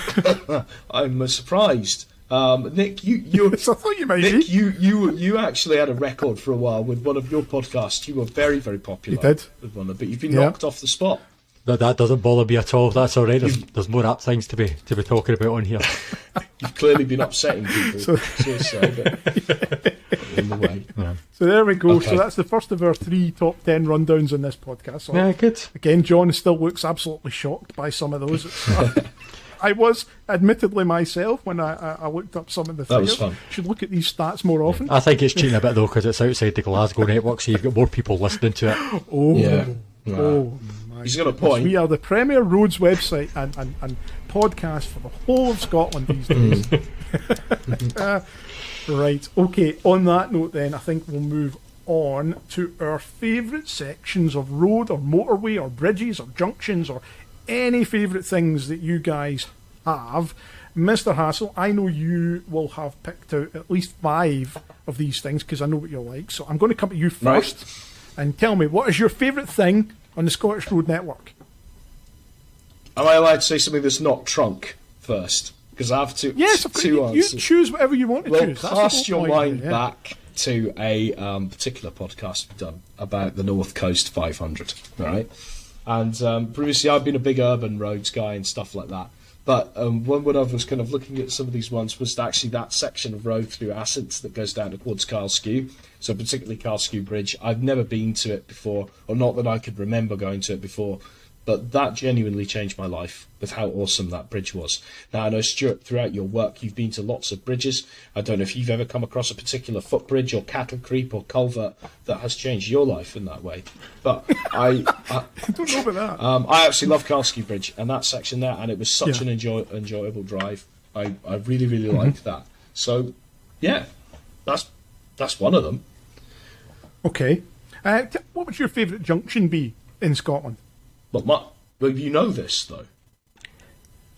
I'm uh, surprised. Um, Nick, you, you,
Yes, I thought you might
Nick, you, you, you actually had a record for a while with one of your podcasts. You were very, very popular.
You did.
with one, but you've been
Yeah.
knocked off the spot.
That, that doesn't bother me at all. That's all right. There's, there's more app things to be to be talking about on here.
You've clearly been upsetting people.
So-
so, so, but in the way.
So there we go.
Okay.
So that's the first of our three top ten rundowns in this podcast. So
yeah, good.
Again, John still looks absolutely shocked by some of those. I was, admittedly, myself when I, I, I looked up some of the
That was
figures.
fun.
Should look at these stats more often.
I think it's cheating a bit though because it's outside the Glasgow network, so you've got more people listening to it.
Oh,
Yeah.
oh my
He's got a point.
We are the premier roads website and, and, and podcast for the whole of Scotland these days. Uh, right. Okay. On that note, then, I think we'll move on to our favourite sections of road or motorway or bridges or junctions or any favourite things that you guys have. Mr. Hassel, I know you will have picked out at least five of these things because I know what you're like. So I'm going to come to you
Right.
first and tell me what is your favourite thing on the Scottish Road Network?
Am I allowed to say something that's not trunk first? Because I have two,
Yes, of course. You, you choose whatever you want to
Well,
choose. That's
cast your mind
yeah.
back to a um, particular podcast we've done about the North Coast 500, right? And um, previously, I've been a big urban roads guy and stuff like that. But um, one when I was kind of looking at some of these ones was actually that section of road through Assynt that goes down towards Kylesku. So particularly Kylesku Bridge. I've never been to it before, or not that I could remember going to it before. But that genuinely changed my life with how awesome that bridge was. Now I know Stuart, throughout your work, you've been to lots of bridges. I don't know if you've ever come across a particular footbridge or cattle creep or culvert that has changed your life in that way. But I, I
don't know about that.
um, I actually love Kylesku Bridge and that section there, and it was such
Yeah.
an enjoy- enjoyable drive. I, I really really liked that. So, yeah, that's that's one of them.
Okay. Uh, t- what would your favourite junction be in Scotland?
But my, well, you know this though.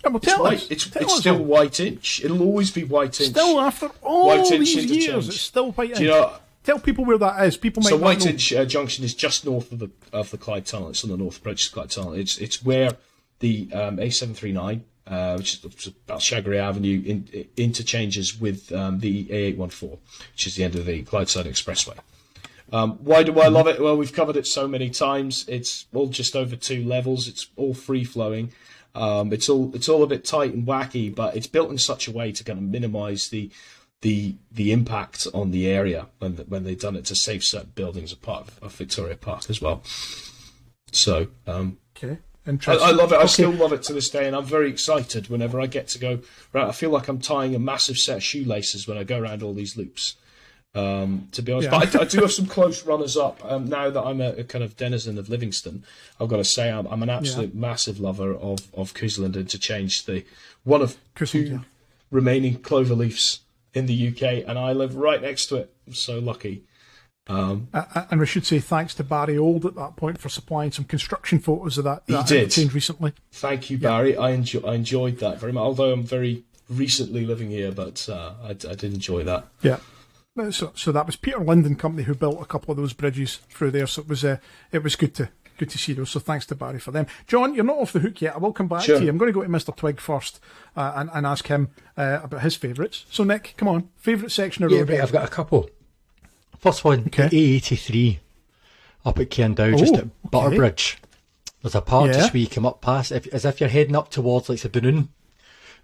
Yeah, well,
It's white.
us.
It's, it's still
all.
Whiteinch. It'll always be Whiteinch.
Still after all
White Inch
these
interchange.
years, it's still Whiteinch.
Do you know?
Tell people where that is. People might
So White
know.
Inch uh, Junction is just north of the of the Clyde Tunnel. It's on the north approach to Clyde Tunnel. It's it's where the um, A739, uh, which is Balshagray Avenue, in, interchanges with um, the A814, which is the end of the Clydeside Expressway. Um, why do I love it? Well, we've covered it so many times. It's all just over two levels. It's all free flowing. Um, it's all it's all a bit tight and wacky, but it's built in such a way to kind of minimise the the the impact on the area when when they've done it to save certain buildings as part of, of Victoria Park as well. So um,
Okay.
I, I love it. I
Okay.
still love it to this day, and I'm very excited whenever I get to go. Right, I feel like I'm tying a massive set of shoelaces when I go around all these loops. Um, to be honest,
Yeah.
but I, I do have some close runners up. Um, now that I'm a, a kind of denizen of Livingston, I've got to say I'm, I'm an absolute massive lover of of Cousland Interchange, the one of
Cousland,
two
yeah.
remaining clover leafs in the UK, and I live right next to it. I'm so lucky. Um,
Uh, and we should say thanks to Barry Old at that point for supplying some construction photos of that,
He did.
recently.
Thank you, Barry. I enjoy, I enjoyed that very much. Although I'm very recently living here, but uh, I, I did enjoy that.
Yeah. So, so that was Peter Lind and Company who built a couple of those bridges through there. So it was uh, it was good to good to see those. So thanks to Barry for them. John, you're not off the hook yet. I will come back
Sure.
to you. I'm going to go to Mr. Twig first uh, and, and ask him uh, about his favourites. So Nick, come on, favourite section of
Yeah,
road?
right, I've got a couple. First one,
Okay.
the A83 up at Cairndow, just
Oh,
at Butterbridge. There's a part
Yeah.
just where you come up past, if, as if you're heading up towards like the Dunoon.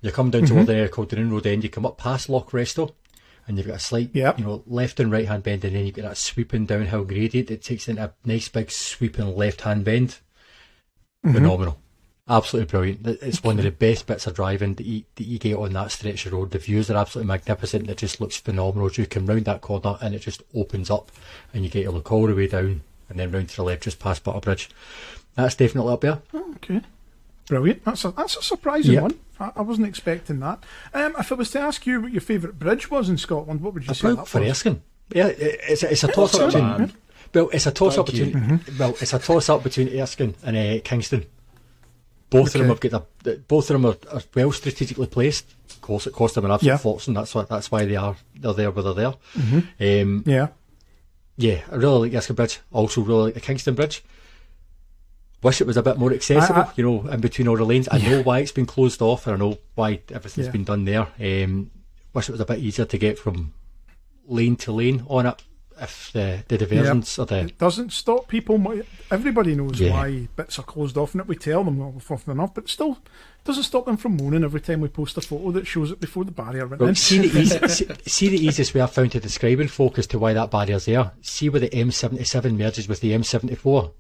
You come down
Mm-hmm.
toward an area called Dunoon Road End, you come up past Loch Restil, and you've got a slight,
Yep.
you know, left and right hand bend, and then you've got that sweeping downhill gradient. that takes in a nice big sweeping left hand bend.
Mm-hmm.
Phenomenal. Absolutely brilliant. It's one of the best bits of driving that you, that you get on that stretch of road. The views are absolutely magnificent. It just looks phenomenal. You come round that corner and it just opens up and you get to look all the way down and then round to the left just past Butterbridge. That's definitely up there.
Okay. Brilliant. That's a that's a surprising
Yeah.
one. I, I wasn't expecting that. Um, if I was to ask you what your favourite bridge was in Scotland, what would you say
Well,
that
for
was?
Erskine. Yeah, it- it's a, it's a toss up between.
bad.
Well, it's a toss up
Thank you.
between. Well, it's a toss up between Erskine and uh, Kingston. Both of them have got a, both of them are, are well strategically placed. Of course, it cost them an absolute
Yeah.
fortune. That's why that's why they are they're there where they're there. Um,
Yeah.
yeah, I really like the Erskine Bridge. Also, really like the Kingston Bridge. Wish it was a bit more accessible,
I- I-
you know, in between all the lanes. I know why it's been closed off, and I know why everything's
Yeah.
been done there. Um, wish it was a bit easier to get from lane to lane on it if the, the diversions or the
It doesn't stop people. Everybody knows
Yeah.
why bits are closed off, and it we tell them well, often enough. But still, doesn't stop them from moaning every time we post a photo that shows it before the barrier went
Well,
in.
see, the easy, see, see the easiest way I've found to describing folk as to why that barrier's there. See where the M77 merges with the M74,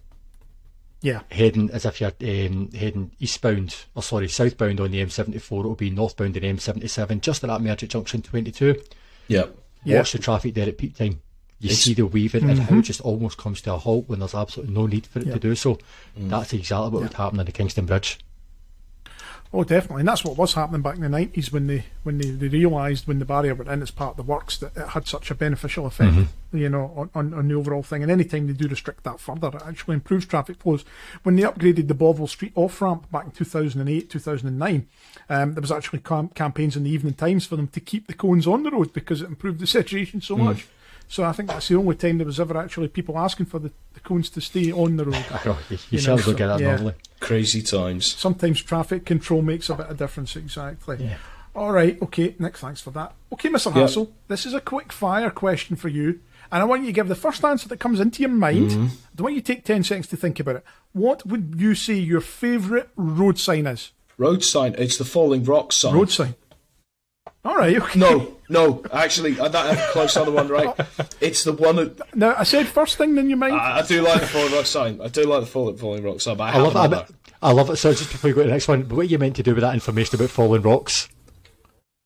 yeah,
heading as if you're um, heading eastbound, or sorry, southbound on the M74. It'll be northbound in M77, just at that merge at junction 22.
Yeah.
Watch the traffic there at peak time. You
It's-
see the weaving and how it just almost comes to a halt when there's absolutely no need for it
Yeah.
to do so. That's exactly what would happen on the Kingston Bridge.
Oh definitely, and that's what was happening back in the nineties when they when they, they realised when the barrier went in as part of the works that it had such a beneficial effect, you know, on, on, on the overall thing. And any time they do restrict that further, it actually improves traffic flows. When they upgraded the Bothwell Street off ramp back in two thousand and eight, two thousand and nine, um, there was actually cam- campaigns in the evening times for them to keep the cones on the road because it improved the situation so much. So I think that's the only time there was ever actually people asking for the, the cones to stay on the road.
I you, you,
You know, so-
get that
yeah.
normally.
Crazy times.
Sometimes traffic control makes a bit of difference, exactly.
Yeah.
All right, okay, Nick, thanks for that. Okay, Mr.
Yeah.
Hassel, this is a quick fire question for you, and I want you to give the first answer that comes into your mind.
Mm-hmm.
I don't want you to take 10 seconds to think about it. What would you say your favourite road sign is?
Road sign. It's the Falling Rock sign.
Road sign. All right, okay.
No, no. Actually, I that have a close other one, right? Oh. It's the one that
No, I said first thing in your mind.
I, I do like the Falling Rock sign. I do like the Falling, falling Rock sign. But I,
I love
have
it. I, love it. So just before you go to the next one, what are you meant to do with that information about falling rocks?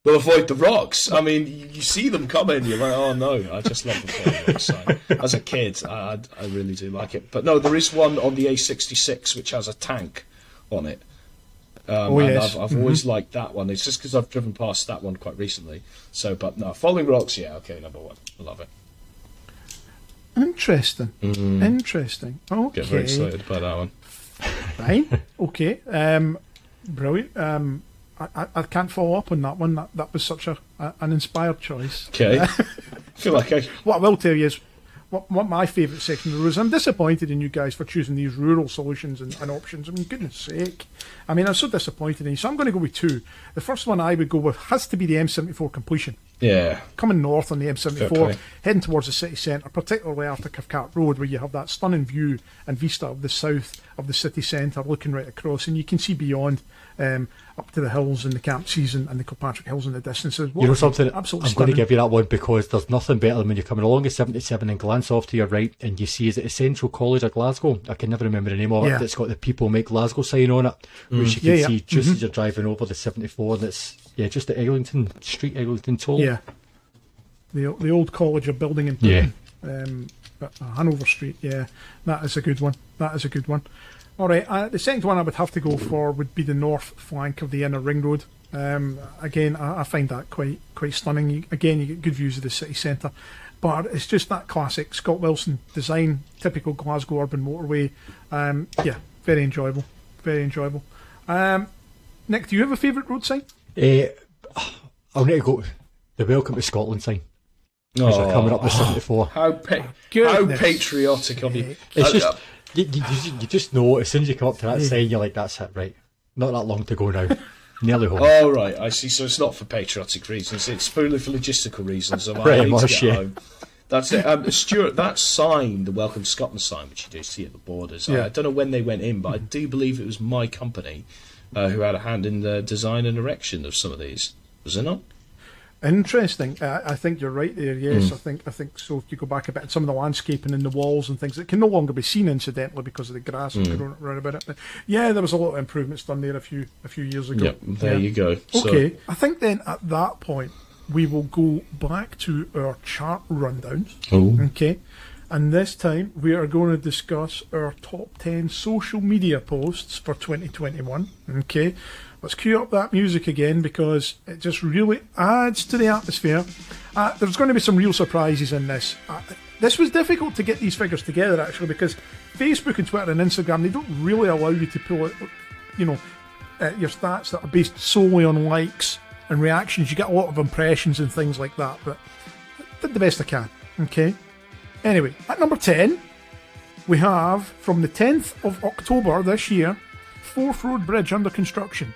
Well, avoid the rocks. I mean, you, you see them coming. You're like, oh no! I just love the Falling Rock sign. As a kid, I, I, I really do like it. But no, there is one on the A66 which has a tank on it. Um,
Oh,
and
yes.
I've, I've always liked that one. It's just because I've driven past that one quite recently. So, but no, Falling Rocks, yeah, okay, number one. I love it.
Interesting. Interesting. Okay.
Mm-hmm. Get very excited by that one.
Fine. okay. Um, brilliant. Um, I, I, I can't follow up on that one. That, that was such a, a an inspired choice.
Okay. I feel like I.
What I will tell you is what, what my favourite section of the. I'm disappointed in you guys for choosing these rural solutions and, and options. I mean, goodness sake. I mean, I'm so disappointed in you. So I'm going to go with two. The first one I would go with has to be the M74 completion.
Yeah.
Coming north on the M74, heading towards the city centre, particularly after Cathcart Road, where you have that stunning view and vista of the south of the city centre, looking right across, and you can see beyond um, up to the hills and the Campsies and, and the Kilpatrick Hills in the distance. What
You know something?
Absolutely
I'm going to give you that one because there's nothing better than when you're coming along the 77 and glance off to your right and you see is it Central College of Glasgow? I can never remember the name of
Yeah.
it. That's got the People Make Glasgow sign on it, which you can
Yeah, yeah.
see just as you're driving over the 74. And it's yeah, just at Eglinton Street, Eglinton Toll.
Yeah. The, the old college of building in
Yeah.
um, uh, Hanover Street. Yeah, that is a good one. That is a good one. All right, uh, the second one I would have to go for would be the north flank of the inner ring road. Um, again, I, I find that quite quite stunning. You, again, you get good views of the city centre, but it's just that classic Scott Wilson design, typical Glasgow urban motorway. Um, yeah, very enjoyable, very enjoyable. Um, Nick, do you have a favourite road sign?
Eh, I'll need to go the Welcome to Scotland sign. As you're coming up the 74.
How pa- how patriotic of you.
It's
Uh,
just
uh,
you, you, you, you just know as soon as you come up to that sign, you're like, that's it, right? Not that long to go now. Nearly home.
Oh right, I see. So it's not for patriotic reasons; it's purely for logistical reasons. So I
Pretty
need to
much,
get
yeah.
home. That's it. Um, Stuart, that sign, the Welcome to Scotland sign, which you do see at the borders, I-
Yeah.
I don't know when they went in, but I do believe it was my company uh, who had a hand in the design and erection of some of these. Was it not?
Interesting. Uh, I think you're right there. Yes, I think I think so. If you go back a bit, some of the landscaping in the walls and things that can no longer be seen, incidentally, because of the grass and growing around about it. But yeah, there was a lot of improvements done there a few a few years ago.
Yep. There
Yeah.
you go. So,
Okay, I think then at that point we will go back to our chart rundowns.
Oh.
Okay, and this time we are going to discuss our top ten social media posts for 2021. Okay, let's cue up that music again because it just really adds to the atmosphere. Uh, there's going to be some real surprises in this. Uh, this was difficult to get these figures together actually because Facebook and Twitter and Instagram they don't really allow you to pull it, you know, uh, your stats that are based solely on likes and reactions. You get a lot of impressions and things like that, but I did the best I can. Okay. Anyway, at number 10, we have from the 10th of October this year, Forth Road Bridge under construction.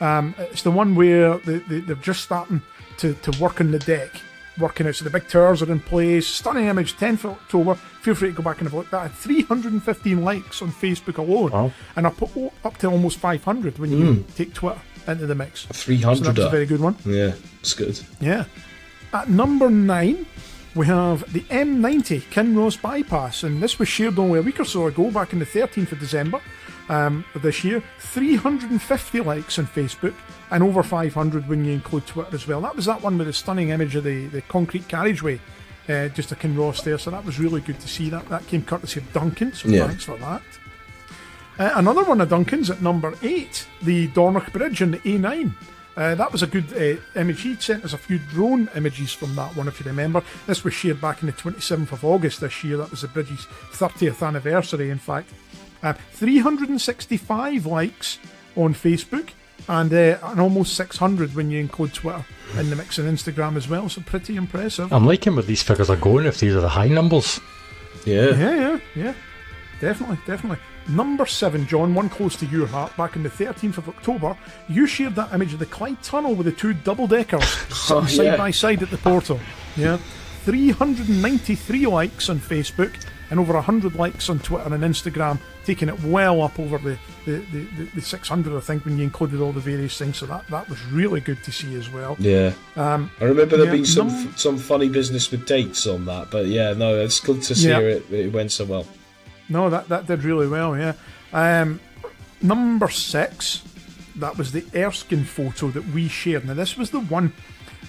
Um, it's the one where they, they, they're just starting to, to work on the deck, working out. So the big towers are in place. Stunning image, 10th of October. Feel free to go back and have a look. That had 315 likes on Facebook alone,
Wow.
and up, up to almost 500 when you take Twitter into the mix.
300.
So that's a very good one.
Yeah, it's good.
Yeah. At number nine, we have the M90 Kinross bypass, and this was shared only a week or so ago, back in the 13th of December um, of this year. 350 likes on Facebook, and over 500 when you include Twitter as well. That was that one with the stunning image of the, the concrete carriageway, uh, just a Kinross there, so that was really good to see. That that came courtesy of Duncan, so
Yeah.
thanks for that. Uh, another one of Duncan's at number eight, the Dornoch Bridge on the A9. Uh, that was a good uh, image. He sent us a few drone images from that one, if you remember. This was shared back in the 27th of August this year. That was the bridge's 30th anniversary, in fact. Uh, 365 likes on Facebook and, uh, and almost 600 when you include Twitter in the mix and Instagram as well. So pretty impressive.
I'm liking where these figures are going if these are the high numbers.
Yeah.
Yeah, yeah, yeah. Definitely, definitely. Number seven, John, one close to your heart, back on the 13th of October, you shared that image of the Clyde Tunnel with the two double deckers
Oh,
side
yeah.
by side at the portal. Yeah. 393 likes on Facebook and over 100 likes on Twitter and Instagram, taking it well up over the, the, the, the, the 600, I think, when you included all the various things. So that, that was really good to see as well.
Yeah.
Um,
I remember there
yeah,
being some
num-
some funny business with dates on that, but yeah, no, it's good to see
Yeah.
it. It went so well.
No, that, that did really well, yeah. Um, number six, that was the Erskine photo that we shared. Now, this was the one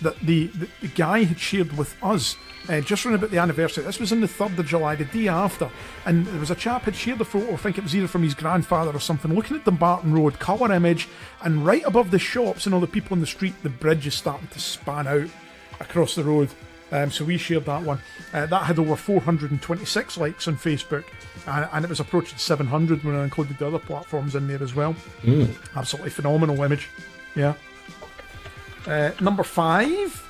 that the, the, the guy had shared with us uh, just around about the anniversary. This was on the 3rd of July, the day after. And there was a chap had shared the photo, I think it was either from his grandfather or something, looking at Dumbarton Road, colour image, and right above the shops and all the people in the street, the bridge is starting to span out across the road. Um, so we shared that one. Uh, that had over 426 likes on Facebook, and, and it was approaching 700 when I included the other platforms in there as well. Absolutely phenomenal image. Yeah. Uh, number five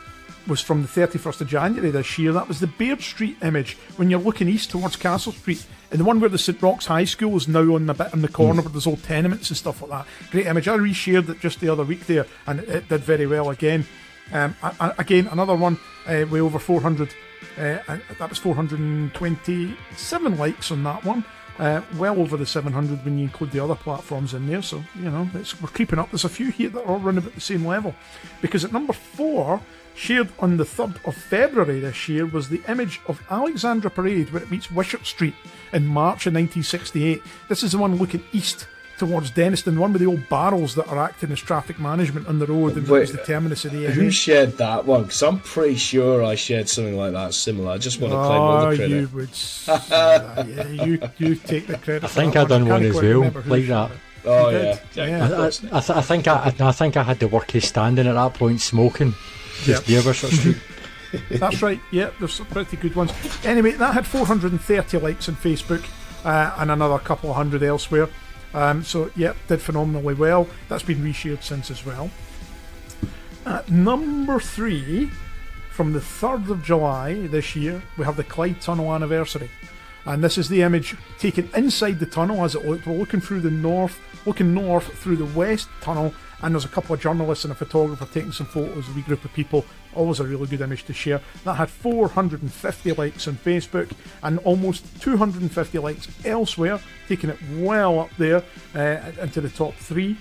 was from the 31st of January this year. That was the Baird Street image when you're looking east towards Castle Street. And the one where the St Roch's High School is now on the bit in the corner where there's old tenements and stuff like that. Great image. I reshared it just the other week there and it, it did very well again. Um, again, another one uh, with over 400. Uh, and that was 427 likes on that one. Uh, well over the 700 when you include the other platforms in there. So, you know, we're creeping up. There's a few here that are all running about the same level. Because at number four, shared on the 3rd of February this year, was the image of Alexandra Parade where it meets Wishart Street in March of 1968. This is the one looking east towards Dennistoun, one with the old barrels that are acting as traffic management on the road and
Wait,
was the terminus of the
Who shared that one? Because I'm pretty sure I shared something like that similar. I just want to claim all
Oh,
the credit.
you would that. Yeah, you, you take the credit.
I think
that
I done
can't
one as well,
remember
like that.
Oh yeah, yeah.
yeah.
I, I, I, th- I think I, I, I think I had the workcase standing at that point, smoking. Just
Yep.
near Wishart Street.
That's right. Yeah, there's some pretty good ones. Anyway, that had 430 likes on Facebook uh, and another couple of hundred elsewhere. Um, so, yeah, did phenomenally well. That's been reshared since as well. At number three, from the 3rd of July this year, we have the Clyde Tunnel anniversary. And this is the image taken inside the tunnel as it looked. We're looking through the north, looking north through the west tunnel, and there's a couple of journalists and a photographer taking some photos of a group of people. Always a really good image to share. That had 450 likes on Facebook and almost 250 likes elsewhere, taking it well up there uh, into the top three.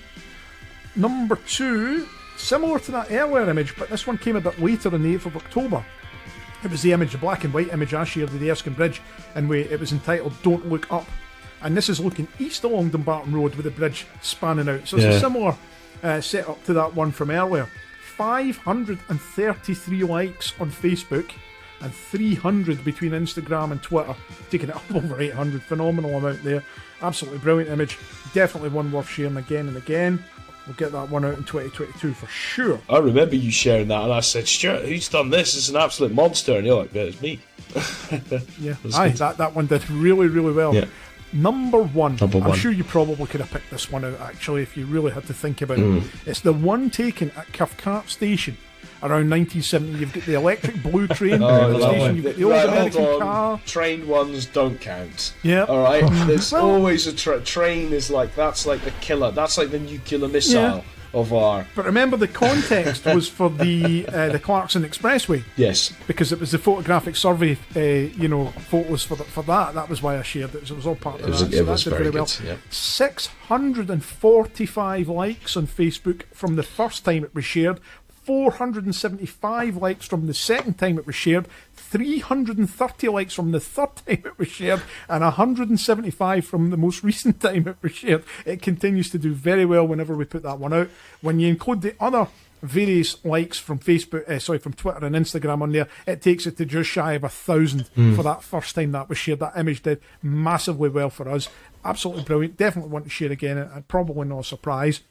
Number two, similar to that earlier image, but this one came a bit later on the 8th of October. It was the image, the black and white image I shared of the Erskine Bridge, and we, it was entitled Don't Look Up. And this is looking east along Dumbarton Road with the bridge spanning out. So it's a similar uh, setup to that one from earlier. 533 likes on Facebook and 300 between Instagram and Twitter, taking it up over 800. Phenomenal amount there. Absolutely brilliant image. Definitely one worth sharing again and again. We'll get that one out in 2022 for sure.
I remember you sharing that, and I said, "Stuart, who's done this? It's an absolute monster." And you're like, "Yeah, it's me."
Yeah, aye,
good.
that, that one did really, really well.
Yeah.
Number one.
Number
I'm sure you probably could have picked this one out actually if you really had to think about
Mm.
it. It's the one taken at Cathcart Station around 1970. You've got the electric blue train
Oh, that
station. You've got the old
Right,
American
on.
car.
Train ones don't count.
Yeah.
All right. There's
Well-
always a tra- train. Is like that's like the killer. That's like the nuclear missile
Yeah.
Of our.
But remember, the context was for the uh, the Clarkson Expressway
Yes.
because it was the photographic survey, uh, you know, photos for the, for that. That was why I shared it. So it was all part of
It was,
that.
it
so
was
that did
very
well.
good. Yeah.
645 likes on Facebook from the first time it was shared, 475 likes from the second time it was shared, 330 likes from the third time it was shared, and 175 from the most recent time it was shared. It continues to do very well whenever we put that one out. When you include the other various likes from Facebook, uh, sorry, from Twitter and Instagram on there, it takes it to just shy of a thousand for that first time that was shared. That image did massively well for us. Absolutely brilliant. Definitely want to share again, and probably not a surprise.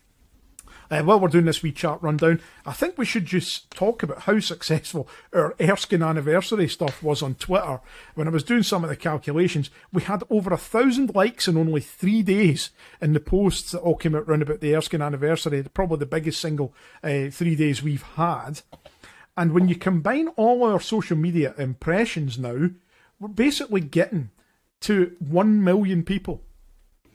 Uh, while we're doing this wee chart rundown, I think we should just talk about how successful our Erskine anniversary stuff was on Twitter. When I was doing some of the calculations, we had over a thousand likes in only three days in the posts that all came out round about the Erskine anniversary, probably the biggest single uh, three days we've had. And when you combine all our social media impressions now, we're basically getting to 1 million people.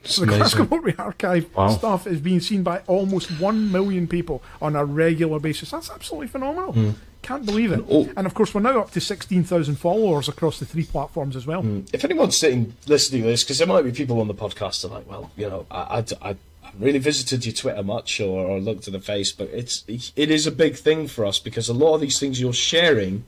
So the
amazing.
Glasgow Motorway Archive
Wow.
stuff is being seen by almost 1 million people on a regular basis. That's absolutely phenomenal. Hmm. Can't believe it.
Oh.
And of course, we're now up to 16,000 followers across the three platforms as well. Hmm.
If anyone's sitting listening to this, because there might be people on the podcast that are like, well, you know, I, I, I haven't really visited your Twitter much or, or looked at the face, but it's it is a big thing for us because a lot of these things you're sharing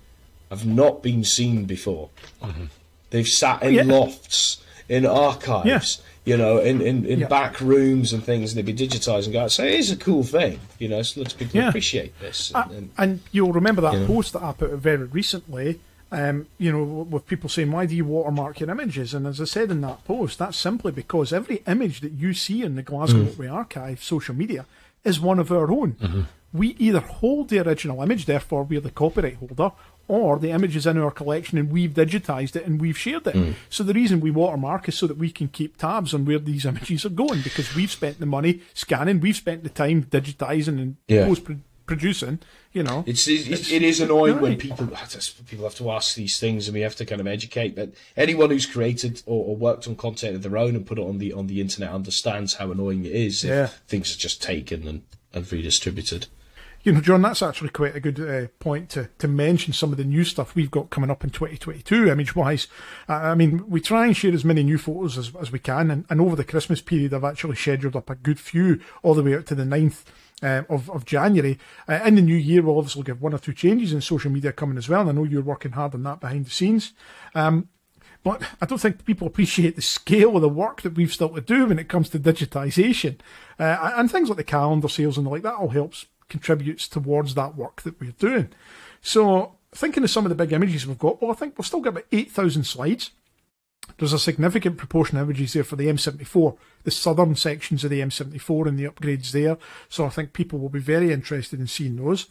have not been seen before. Mm-hmm. They've sat in
Yeah.
lofts, in archives, you know, in, in, in back rooms and things, and they'd be digitised and go. So it is a cool thing, you know, so lots of people
Yeah.
appreciate this.
Uh,
And, and,
and you'll remember that
You know.
post that I put very recently. Um, you know, with people saying, "Why do you watermark your images?" And as I said in that post, that's simply because every image that you see in the Glasgow
Mm.
Archive social media is one of our own.
Mm-hmm.
We either hold the original image, therefore we're the copyright holder, or the image is in our collection and we've digitized it and we've shared it.
Mm.
So the reason we watermark is so that we can keep tabs on where these images are going because we've spent the money scanning, we've spent the time digitizing and
Yeah.
post producing. You know,
It's, it's it is annoying when people people have to ask these things and we have to kind of educate. But anyone who's created or, or worked on content of their own and put it on the on the internet understands how annoying it is if things are just taken and, and redistributed.
You know, John, that's actually quite a good uh, point to, to mention some of the new stuff we've got coming up in 2022, image wise. Uh, I mean, we try and share as many new photos as, as we can, and, and over the Christmas period, I've actually scheduled up a good few all the way out to the 9th. Uh, of, of January. Uh, in the new year, we'll obviously give one or two changes in social media coming as well. And I know you're working hard on that behind the scenes. Um, but I don't think people appreciate the scale of the work that we've still to do when it comes to digitisation. Uh, and things like the calendar sales and the like, that all helps, contributes towards that work that we're doing. So, thinking of some of the big images we've got, well, I think we've still got about 8,000 slides. There's a significant proportion of images there for the M74, the southern sections of the M74 and the upgrades there. So I think people will be very interested in seeing those.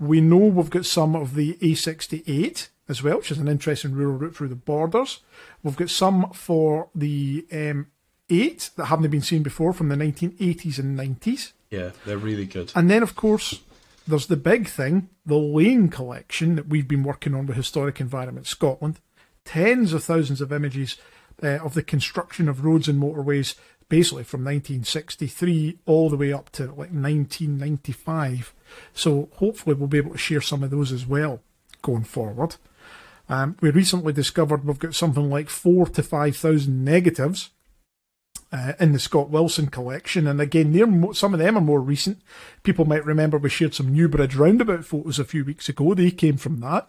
We know we've got some of the A68 as well, which is an interesting rural route through the borders. We've got some for the um, M8 that haven't been seen before from the 1980s and 90s.
Yeah, they're really good.
And then, of course, there's the big thing, the Lane collection that we've been working on with Historic Environment Scotland. Tens of thousands of images uh, of the construction of roads and motorways, basically from 1963 all the way up to like 1995. So hopefully we'll be able to share some of those as well going forward. Um, we recently discovered we've got something like four to five thousand negatives uh, in the Scott Wilson collection. And again, they're mo- some of them are more recent. People might remember we shared some Newbridge roundabout photos a few weeks ago. They came from that.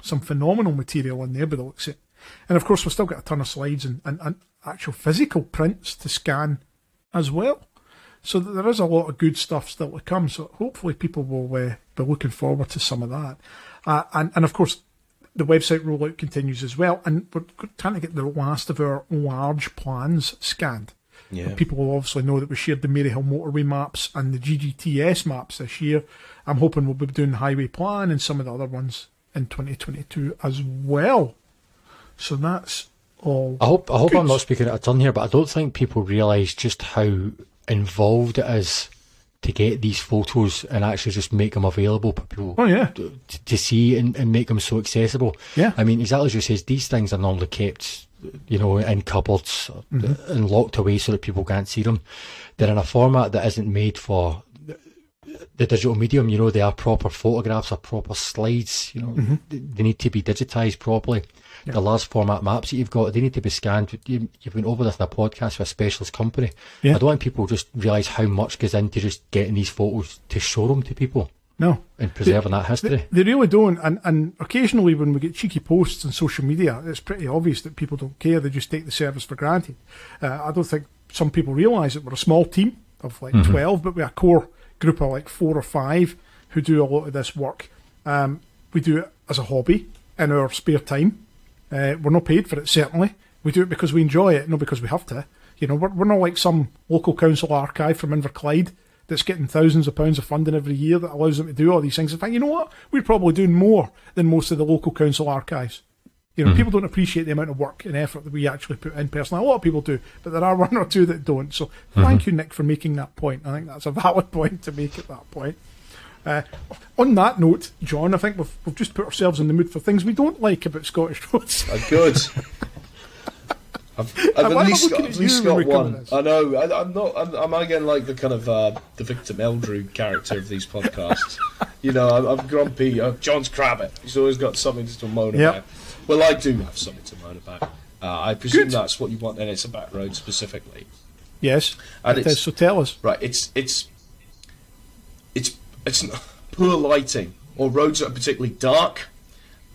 Some phenomenal material in there by the looks of it. And of course, we've still got a ton of slides and, and, and actual physical prints to scan as well. So there is a lot of good stuff still to come. So hopefully people will uh, be looking forward to some of that. Uh, and, and of course, the website rollout continues as well. And we're trying to get the last of our large plans scanned.
Yeah.
People will obviously know that we shared the Maryhill motorway maps and the GGTS maps this year. I'm hoping we'll be doing the highway plan and some of the other ones in 2022 as well. So that's all.
I hope I hope I'm not speaking out of turn here, but I don't think people realise just how involved it is to get these photos and actually just make them available for people
Oh, yeah.
to, to see and, and make them so accessible.
Yeah.
I mean, exactly as you says, these things are normally kept, you know, in cupboards
Mm-hmm.
and locked away so that people can't see them. They're in a format that isn't made for the digital medium. You know, they are proper photographs or proper slides. You know,
Mm-hmm.
they, they need to be digitized properly. The large format maps that you've got, they need to be scanned. You, you've been over this in a podcast with a specialist company.
Yeah.
I don't want people to just realise how much goes into just getting these photos to show them to people
No.
and preserving that history.
They really don't, and, and occasionally when we get cheeky posts on social media, it's pretty obvious that people don't care. They just take the service for granted. Uh, I don't think some people realise that we're a small team of like twelve, but we're a core group of like four or five who do a lot of this work. Um, we do it as a hobby in our spare time. Uh, we're not paid for it, certainly. We do it because we enjoy it, not because we have to. You know, we're, we're not like some local council archive from Inverclyde that's getting thousands of pounds of funding every year that allows them to do all these things. In fact, you know what? We're probably doing more than most of the local council archives. You know, people don't appreciate the amount of work and effort that we actually put in personally. A lot of people do, but there are one or two that don't. So thank you, Nick, for making that point. I think that's a valid point to make at that point. Uh, on that note, John, I think we've, we've just put ourselves in the mood for things we don't like about Scottish roads.
Uh, good. I've, I've
am I
at least got,
at
least got
we come to
one. I know. I, I'm not. I'm, I'm again like the kind of uh, the Victor Meldrew character of these podcasts. you know, I'm, I'm grumpy. Uh, John's Crabbit. He's always got something to moan
Yep.
about. Well, I do have something to moan about. Uh, I presume
Good.
that's what you want, and it's about roads specifically.
yes,
And
it
it's-
is. So tell us.
Right. It's it's it's poor lighting or roads that are particularly dark,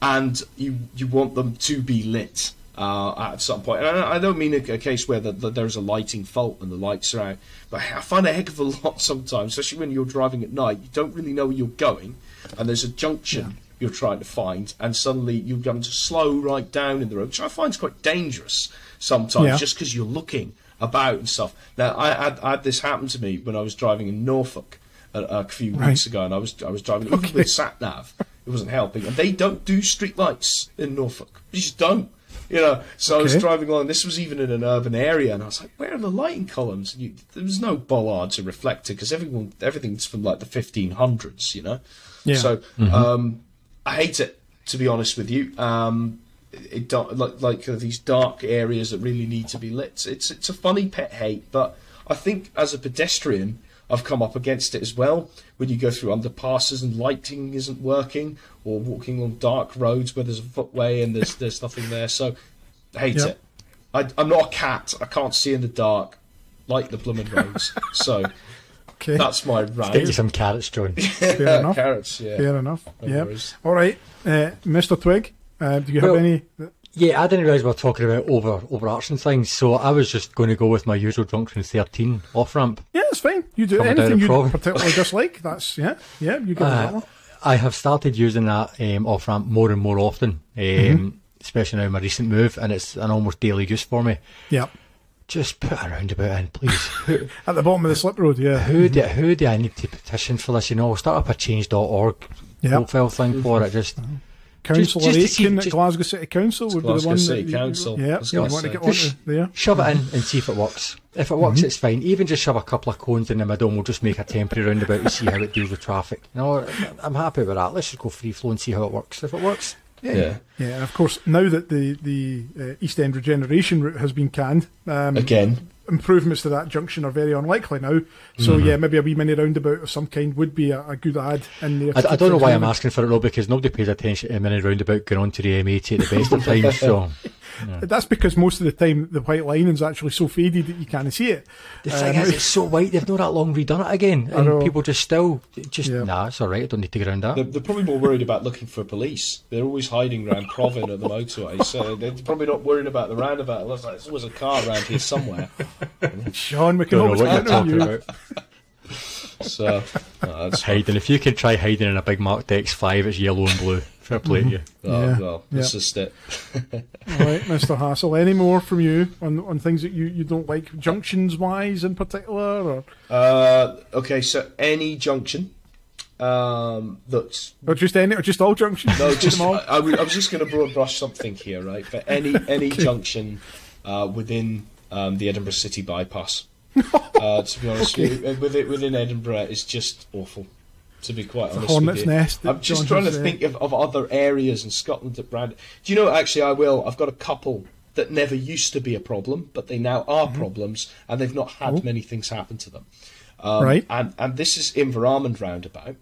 and you you want them to be lit uh, at some point. And I, I don't mean a, a case where the, the, there's a lighting fault and the lights are out, but I find a heck of a lot sometimes, especially when you're driving at night. You don't really know where you're going, and there's a junction. You're trying to find, and suddenly you're going to slow right down in the road, which I find is quite dangerous sometimes,
Yeah.
just because you're looking about and stuff. Now, I had, I had this happen to me when I was driving in Norfolk a, a few
Right.
weeks ago, and I was I was driving even
Okay.
with sat nav. It wasn't helping, and they don't do street lights in Norfolk. They just don't. You know, so I was driving along. This was even in an urban area, and I was like, "Where are the lighting columns?" And you, there was no bollards or reflector because everyone, everything's from like the 1500s. You know,
Yeah.
so um, I hate it to be honest with you. Um, it don't, like like uh, these dark areas that really need to be lit. It's it's a funny pet hate, but I think as a pedestrian, I've come up against it as well. When you go through underpasses and lighting isn't working, or walking on dark roads where there's a footway and there's there's nothing there, so I hate
Yep.
it. I, I'm not a cat. I can't see in the dark, like the blooming roads. so
Okay,
that's my rant.
Get you
rant.
some carrots, John.
fair enough.
Carrots, yeah.
Fair enough.
No
yeah. All right, uh, Mr. Twig. Uh, do you have any?
Yeah, I didn't realise we were talking about over overarching things, so I was just going to go with my usual Junction 13 off ramp.
Yeah, it's fine. You do anything you particularly dislike. That's yeah, yeah. You that
Uh,
one.
I have started using that um, off ramp more and more often, um,
Mm-hmm.
especially now in my recent move, and it's an almost daily use for me.
Yeah,
Just put a roundabout in, please.
at the bottom of the slip road. Yeah,
who, do, who do I need to petition for this? You know, start up a change.org
Yep.
profile thing for it. Just
Councillor
just to see-
Aitken at
just-
Glasgow City Council would be the one.
City
that you-
Council,
Yeah,
I was
you
gonna
want to get on
Just-
there.
shove it in and see if it works. If it works,
Mm-hmm.
it's fine. Even just shove a couple of cones in the middle and we'll just make a temporary roundabout to see how it deals with traffic. No, I'm happy with that. Let's just go free flow and see how it works. If it works,
Yeah.
Yeah, and of course now that the the uh, East End regeneration route has been canned, um,
Again,
improvements to that junction are very unlikely now. So
Mm-hmm.
yeah, maybe a wee mini roundabout of some kind would be a, a good ad in there.
I, I don't know why I'm asking for it though, because nobody pays attention to a mini roundabout going on to the M80 at the best of times. So
That's because most of the time the white lining's actually so faded that you can't see it.
the thing
Um,
is, it's so white. They've not that long redone it again, and people just still just
Yeah.
nah. It's all right. I don't need to get around that.
They're, they're probably more worried about looking for police. They're always hiding around Provan at the motorway, so they're probably not worrying about the roundabout. Unless like, there's always a car around here somewhere.
Sean, we can
don't know what you're talking about.
So that's
Hiding. If you can try hiding in a big Mark X5, it's yellow and blue. Fair play to you.
oh,
Yeah,
well,
yeah.
that's just it.
All right, Mr. Hassel. Any more from you on on things that you, you don't like, junctions wise in particular, or,
Uh, okay, so any junction um, that's
or just any, or just all junctions?
no,
Just
just? I, I was I was just going to broad brush something here, right? But any any junction uh, within um, the Edinburgh City bypass, uh, to be honest with. With it within Edinburgh, it's just awful. To be quite honest
hornet's
with you,
nest
I'm just
John
trying to think of, of other areas in Scotland that brand. Do you know? Actually, I will. I've got a couple that never used to be a problem, but they now are
Mm-hmm.
problems, and they've not had
Oh.
many things happen to them. Um,
Right.
And and this is Inveralmond roundabout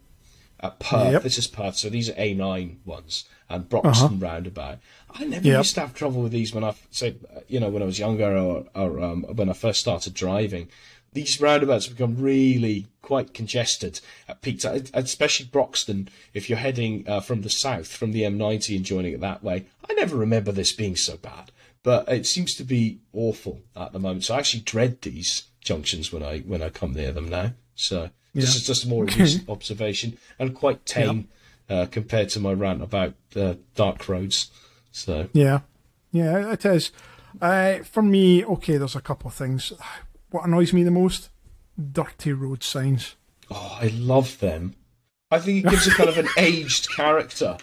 at Perth.
Yep.
This is Perth, so these are A9 ones, and Broxden roundabout. I never
Yep.
used to have trouble with these when I say you know when I was younger or, or um, when I first started driving. These roundabouts have become really quite congested at peak time, especially Broxden. If you're heading uh, from the south, from the M90 and joining it that way, I never remember this being so bad, but it seems to be awful at the moment. So I actually dread these junctions when I when I come near them now. So this
Yeah.
is just a more recent observation and quite tame uh, compared to my rant about uh, dark roads. So
Yeah, yeah, it is. Uh, for me, okay, there's a couple of things. What annoys me the most? Dirty road signs.
oh, I love them. I think it gives a kind of an aged character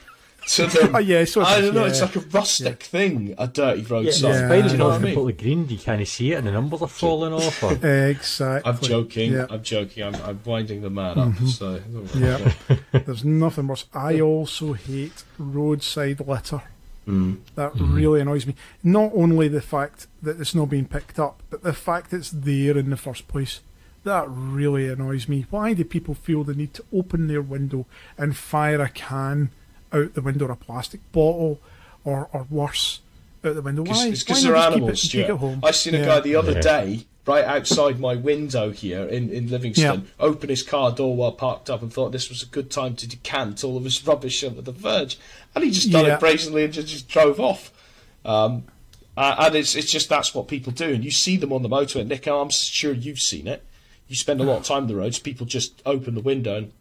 to them.
Oh, yeah, so it
I don't know.
yeah.
It's like a rustic thing. A dirty road
Yeah,
sign.
Yeah.
it's fine,
Do
you
you know
know,
what I
it's
mean?
completely green, you can't see it, and the numbers are falling off. Or,
Exactly.
I'm joking.
Yeah.
I'm joking. I'm, I'm winding the man up. Mm-hmm. So oh.
Yeah. There's nothing worse. I also hate roadside litter.
Mm.
That really annoys me. Not only the fact that it's not being picked up, but the fact it's there in the first place. That really annoys me. Why do people feel the need to open their window and fire a can out the window or a plastic bottle or, or worse out the window? Why?
It's because
not
they're
just keep it
animals,
and take it
Stuart.
home?
I seen a
Yeah.
guy the other
Yeah.
day right outside my window here in, in Livingston open his car door while parked up and thought this was a good time to decant all of his rubbish onto the verge. And he just done
Yeah.
it brazenly and just, just drove off. Um, uh, and it's, it's just that's what people do. And you see them on the motorway. Nick, I'm sure you've seen it. You spend a lot of time on the roads, people just open the window and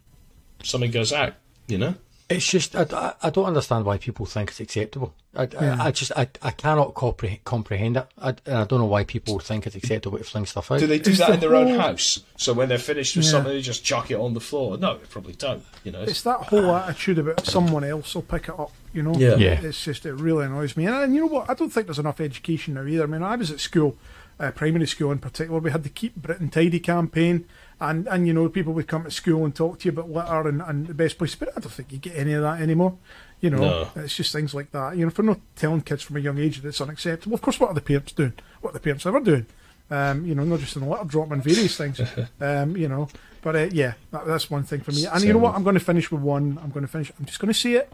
something goes out, you know?
It's just I, I, I don't understand why people think it's acceptable. I,
Yeah.
I, I just I, I cannot comprehend, comprehend it. I, and I don't know why people think it's acceptable to fling stuff out.
Do they do
It's
that
the
in their own house? So when they're finished with
Yeah.
something, they just chuck it on the floor? No, they probably don't, you know?
It's that whole attitude about someone else will pick it up, you know?
Yeah.
Yeah.
It's just, it really annoys me. And, and you know what? I don't think there's enough education now either. I mean, I was at school, uh, primary school in particular, we had the Keep Britain Tidy campaign. And, and you know, people would come to school and talk to you about litter and, and the best place. But I don't think you get any of that anymore. You know,
No.
it's just things like that. You know, if we're not telling kids from a young age that it's unacceptable, of course, what are the parents doing? What are the parents ever doing? Um, you know, not just in the litter drop and various things. um, you know, but uh, yeah, that, that's one thing for me. And you know what? I'm going to finish with one. I'm going to finish. I'm just going to say it.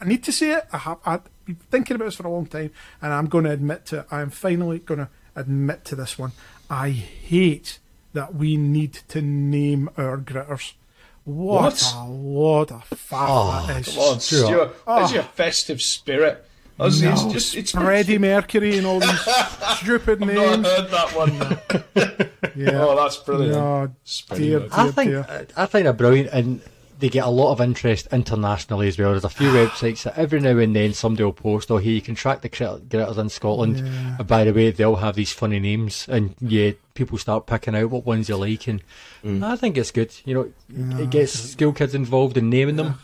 I- need to say it. I have. I've been thinking about this for a long time, and I'm going to admit to. I am finally going to admit to this one. I hate that we need to name our gritters. What,
What?
a lot of faff
Oh,
that is.
Come on,
Stuart.
Stuart. Where's
Oh. Ah.
your festive spirit? Honestly,
No,
it's just it's
Freddie Mercury and all these stupid
I've not
names.
heard that one.
Yeah.
Oh, that's brilliant.
No,
Freddie
dear,
I
dear,
think
dear.
I think they're brilliant, and they get a lot of interest internationally as well. There's a few websites that every now and then somebody will post, "Oh, here you can track the crit- gritters in Scotland."
Yeah.
And by the way, they'll have these funny names, and yeah, people start picking out what ones you like, and mm. I think it's good. You know, it gets school kids involved in naming them.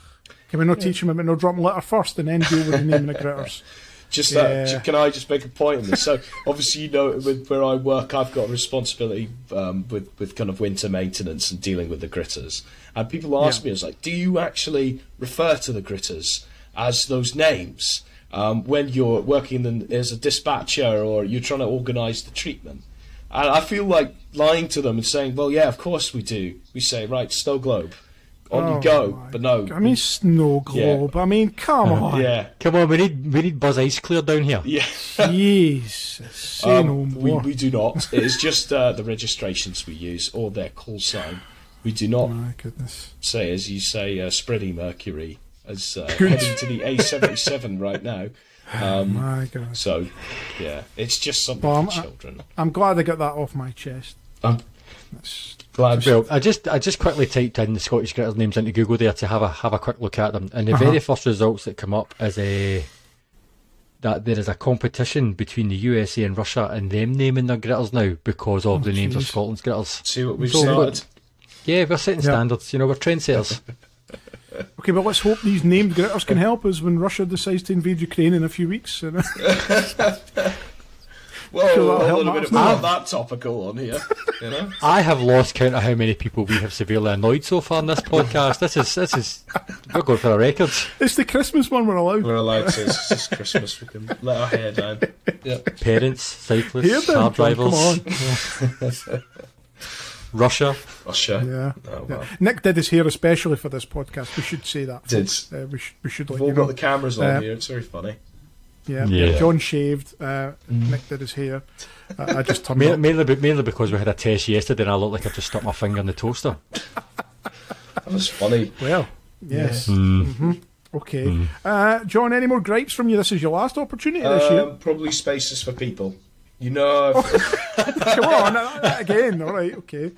Can we not teach them about no dropping litter first and then deal with the naming the critters?
Just that, ju- can I just make a point on this? So, obviously, you know, with where I work, I've got a responsibility um, with with kind of winter maintenance and dealing with the gritters. And people ask
Yeah.
me, "It's like, do you actually refer to the gritters as those names um, when you're working in, as a dispatcher or you're trying to organise the treatment?" And I feel like lying to them and saying, "Well, yeah, of course we do." We say, "Right, snow globe, on
Oh
you go," but no,
I mean, snow globe. I mean, come on.
yeah,
Come on, we need we need Buzz Ice Clear down here.
yeah.
Jesus.
Um,
no
we, we do not. It is just uh, the registrations we use or their call sign. We do not
My goodness.
say, as you say, uh, Spready Mercury as uh,
Good.
heading to the A77 right now. Um,
My God.
so, yeah, it's just something
Well,
for
I'm-
children.
I'm glad I got that off my chest.
I'm
That's,
glad.
Well, I just I just quickly typed in the Scottish Gritters names into Google there to have a have a quick look at them, and the
Uh-huh.
very first results that come up is a that there is a competition between the USA and Russia and them naming their gritters now because of
Oh,
the names of. Scotland's gritters.
See what we've
So,
started.
Yeah, we're setting
Yeah.
standards. You know, we're trendsetters.
okay, but let's hope these named gritters can help us when Russia decides to invade Ukraine in a few weeks. you know.
Whoa,
Sure, that'll
a little bit.
matters.
We're that topical on here. You know.
I have lost count of how many people we have severely annoyed so far in this podcast. This is this is we're going for the records.
It's the Christmas one we're allowed.
We're allowed to. It's just Christmas. We can let our hair down. Yeah.
Parents, cyclists,
Here then,
car drivers,
come on.
Russia.
Russia.
Yeah.
Oh,
yeah. Nick did his hair especially for this podcast. We should say that.
Did.
Uh, we, sh- we should
We've all got
know.
the cameras on
Uh,
here. It's very funny.
Yeah.
Yeah.
John shaved. Uh, Nick did his hair. Uh, I just turned
Ma-
up.
Mainly, be- mainly because we had a test yesterday and I looked like I just stuck my finger in the toaster.
That was funny.
Well, yes.
Hmm.
hmm Okay. Uh, John, any more gripes from you? This is your last opportunity this year.
Um, probably spaces for people. You know,
Come on, uh, again. All right, okay.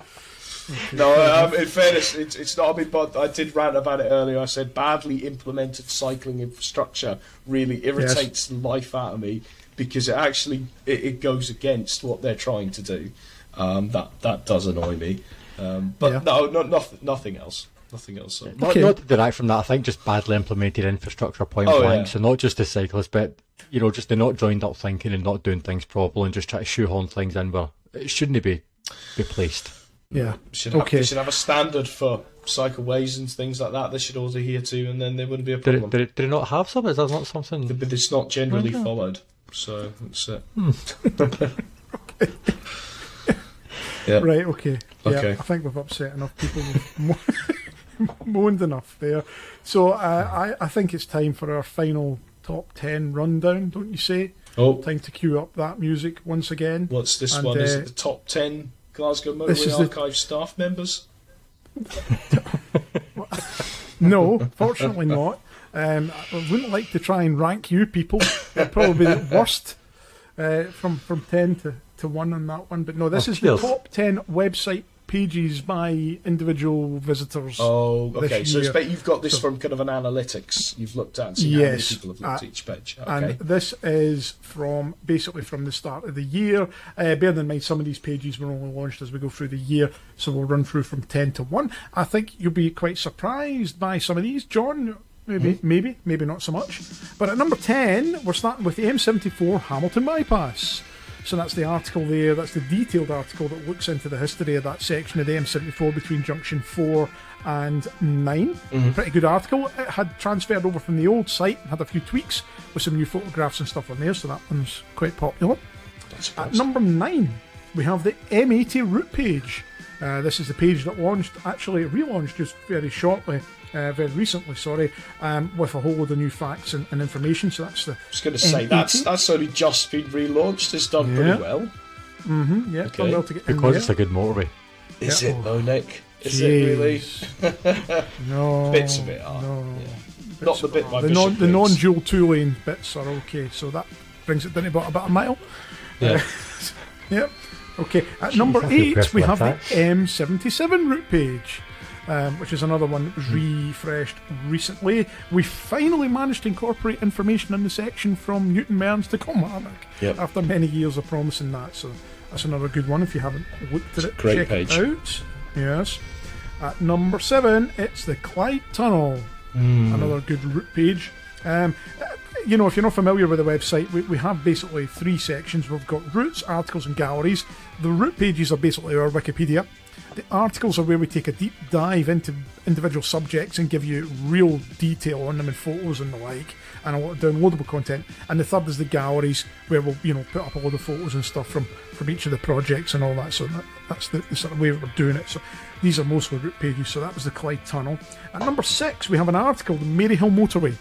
no. Um, in fairness, it's, it's not. I mean, but I did rant about it earlier. I said badly implemented cycling infrastructure really irritates the life out of me because it actually it, it goes against what they're trying to do. Um, that that does annoy me. Um, but
Yeah.
no, no, nothing, nothing else. Nothing else. So.
Not,
Okay.
not to derive from that, I think just badly implemented infrastructure point
Oh,
blank.
yeah.
So not just the cyclists, but you know, just the not joined up thinking and not doing things properly and just try to shoehorn things in where it shouldn't be be placed.
Yeah.
Should have,
Okay.
They should have a standard for cycle ways and things like that. They should all adhere to, and then there wouldn't be a
Did
problem.
it, did it, did it not have some? Is that not something?
but it's not generally
Why not?
followed. So that's it.
Hmm.
yeah.
Right, okay. Yeah,
Okay.
I think we've upset enough people. We've moaned enough there. So uh, I, I think it's time for our final top 10 rundown, don't you say?
Oh,
Time to cue up that music once again.
what's this
And,
one? Is
uh,
it the top ten Glasgow
this
Motorway
is the-
Archive staff members?
No, fortunately not. Um, I wouldn't like to try and rank you people. It'd probably be the worst uh, from, from 10 to, to 1 on that one. But no, this
Oh,
is the top 10 website pages by individual visitors.
Oh, okay. So ba- you've got this
So-
from kind of an analytics you've looked at and seen
Yes.
how many people have looked
Uh,
at each page.
And
Okay.
this is from basically from the start of the year. Uh, bear in mind, some of these pages were only launched as we go through the year, so we'll run through from 10 to 1. I think you'll be quite surprised by some of these. John, maybe, maybe, maybe not so much. But at number 10, we're starting with the M74 Hamilton Bypass. So that's the article there, that's the detailed article that looks into the history of that section of the M74 between junction 4 and 9. Mm-hmm. Pretty good article. It had transferred over from the old site and had a few tweaks with some new photographs and stuff on there, so that one's quite popular. At number 9, we have the M80 route page. Uh, this is the page that launched, actually relaunched just very shortly, uh, very recently, sorry, um, with a whole load of new facts and, and information. So that's the
I was going to say that's
M80.
that's only just been relaunched. It's done
Yeah.
pretty well.
mm-hmm, yeah,
Okay.
done well to get in
Because
there.
it's a good motorway.
Is
Yeah.
it though, Nick? Is it really?
No,
Bits of it are.
No,
yeah. Not the
of
bit
it the non, the
non
dual two lane bits are okay. So that brings it down to about, about a mile.
Yeah.
Yep. Okay. At number
that's a good
eight, we have the M77 route page, um, which is another one that was refreshed recently. We finally managed to incorporate information in the section from Newton Mearns to Kilmarnock
Yep.
after many years of promising that. So that's another good one. If you haven't looked at it,
Great
check
page.
it out. Yes. At number seven, it's the Clyde Tunnel
Hmm.
another good route page. Um, you know, if you're not familiar with the website, we, we have basically three sections. We've got routes, articles, and galleries. The route pages are basically our Wikipedia. The articles are where we take a deep dive into individual subjects and give you real detail on them and photos and the like, and a lot of downloadable content. And the third is the galleries, where we'll you know put up a lot of photos and stuff from from each of the projects and all that. So that, that's the, the sort of way we're doing it. So these are mostly route pages. So that was the Clyde Tunnel. At number six, we have an article, the Maryhill Motorway.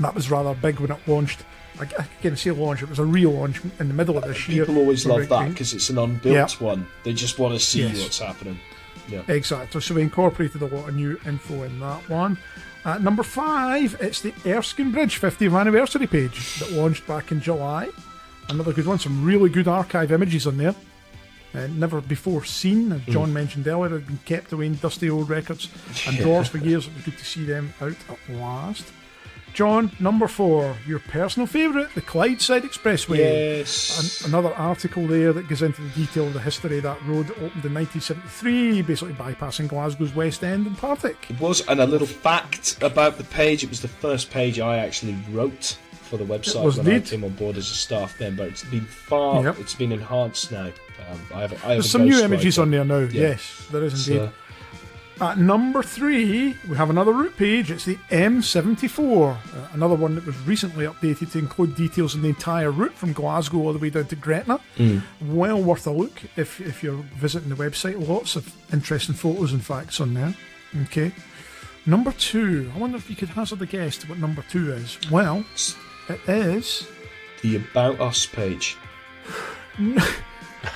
That was rather big when it launched. I I can't say launch, it was a relaunch in the middle of this year.
People always love that because it's an unbuilt
Yeah.
one. They just want to see
Yes.
what's happening. Yeah.
Exactly. So we incorporated a lot of new info in that one. At number five, it's the Erskine Bridge 50th anniversary page that launched back in July. Another good one. Some really good archive images on there. Uh, never before seen, as John mentioned earlier, had been kept away in dusty old records and drawers for years. It was good to see them out at last. John, number four, your personal favourite, the Clydeside Expressway.
Yes.
An- another article there that goes into the detail of the history of that road. It opened in 1973, basically bypassing Glasgow's West End and Partick.
It was, and a little fact about the page. It was the first page I actually wrote for the website when I
indeed.
came on board as a staff member. It's been far,
Yep.
it's been enhanced now. Um, I have, I have
There's some new images on there now.
Yeah.
Yes, there is indeed.
So,
At number three, we have another route page. It's the M74, uh, another one that was recently updated to include details on the entire route from Glasgow all the way down to Gretna. Well worth a look if, if you're visiting the website. Lots of interesting photos and facts on there. Okay. Number two, I wonder if you could hazard a guess to what number two is. Well, it is,
the About Us page.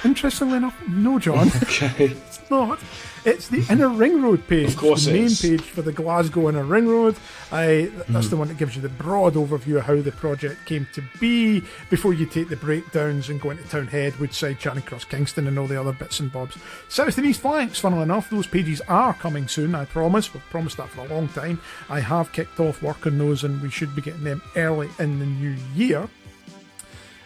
interestingly enough, no, John.
Okay.
It's not. It's the Inner Ring Road page.
Of course
the main
is.
page for the Glasgow Inner Ring Road. I, that's
Hmm.
the one that gives you the broad overview of how the project came to be before you take the breakdowns and go into Townhead, Woodside, Charing Cross, Kingston, and all the other bits and bobs. South and East flanks, funnily enough, those pages are coming soon, I promise. We've promised that for a long time. I have kicked off work on those, and we should be getting them early in the new year.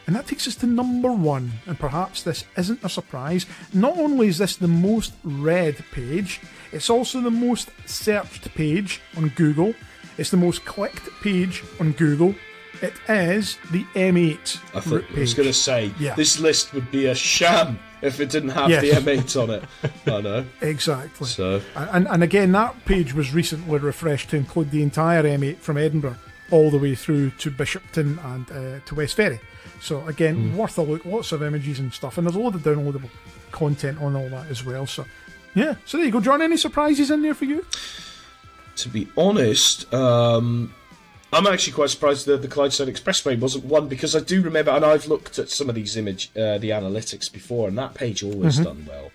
And that takes us to number one, and perhaps this isn't a surprise. Not only is this the most read page, it's also the most searched page on Google. It's the most clicked page on Google. It is the M8
I, thought, I was going to say,
Yeah.
this list would be a sham if it didn't have
Yes.
the M8 on it. I know.
Exactly.
So,
And, and again, that page was recently refreshed to include the entire M8 from Edinburgh all the way through to Bishopton and uh, to West Ferry. So again, worth a look. Lots of images and stuff, and there's a load of downloadable content on all that as well. So yeah, so there you go, John. Any surprises in there for you?
to be honest, um, I'm actually quite surprised that the Clydeside Expressway wasn't one because I do remember, and I've looked at some of these image, uh, the analytics before, and that page always done well.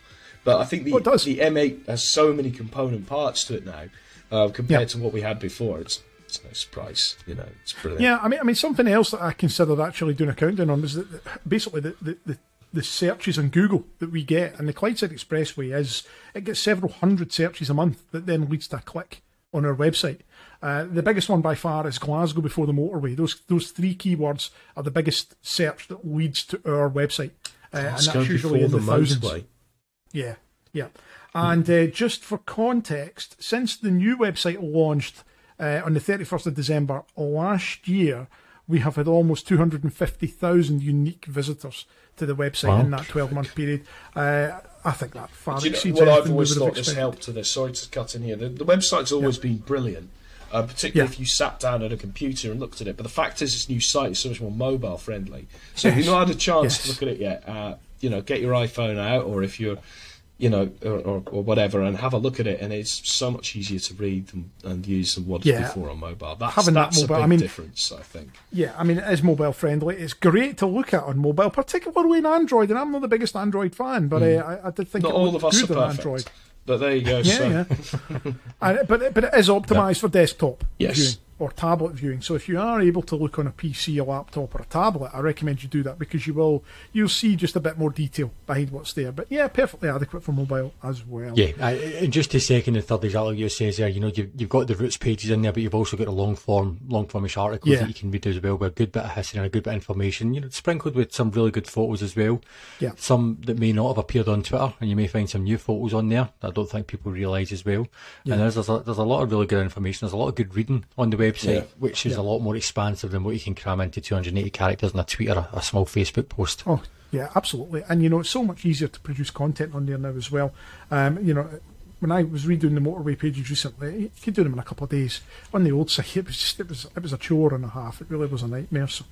But I think the
Oh, does.
the M8 has so many component parts to it now uh, compared
Yeah.
to what we had before. It's it's no surprise, you know. It's brilliant.
Yeah, I mean, I mean, something else that I considered actually doing a countdown on was that that basically the, the, the, the searches on Google that we get, and the Clydeside Expressway is it gets several hundred searches a month that then leads to a click on our website. Uh, the biggest one by far is Glasgow before the motorway. Those those three keywords are the biggest search that leads to our website, uh, and that's usually in
the
the thousands.
motorway.
Yeah, yeah. And uh, just for context, since the new website launched uh, on the 31st of December last year, we have had almost 250,000 unique visitors to the website
Wow.
in that 12 month period. Uh, I think that far
you know
exceeds
what I've always thought has helped to this? Sorry to cut in here. The, the website's always been brilliant, uh, particularly
Yeah.
if you sat down at a computer and looked at it. But the fact is, this new site is so much more mobile friendly. So if you've not had a chance
Yes.
to look at it yet, uh, you know, get your iPhone out, or if you're, you know, or, or, or whatever, and have a look at it. And it's so much easier to read and, and use than what
Yeah.
before on mobile. That's,
Having that mobile-
a big
I mean-
difference, I think.
Yeah, I mean, it is mobile friendly. It's great to look at on mobile, particularly in Android. And I'm not the biggest Android fan, but uh, I, I did think.
Not
it
all of us are
good on
perfect.
Android.
But there you go.
Yeah,
so.
yeah. and, but but it is optimized for desktop
Yes.
viewing or tablet viewing. So if you are able to look on a PC, a laptop, or a tablet, I recommend you do that because you will you'll see just a bit more detail behind what's there. But yeah, perfectly adequate for mobile as well.
Yeah, I, and just to second and third, exactly what you says there, you know, you've, you've got the routes pages in there, but you've also got a long form, long formish articles
Yeah.
that you can read as well, with a good bit of history and a good bit of information, you know, sprinkled with some really good photos as well.
Yeah.
Some that may not have appeared on Twitter, and you may find some new photos on there that I don't think people realise as well. Yeah. And there's, there's, a, there's a lot of really good information, there's a lot of good reading on the website,
Yeah.
which is a lot more expansive than what you can cram into 280 characters in a tweet or a, a small Facebook post.
Oh, yeah, absolutely. And you know, it's so much easier to produce content on there now as well. Um, you know, when I was redoing the motorway pages recently, you could do them in a couple of days. On the old site, it was just it was it was a chore and a half. It really was a nightmare. So,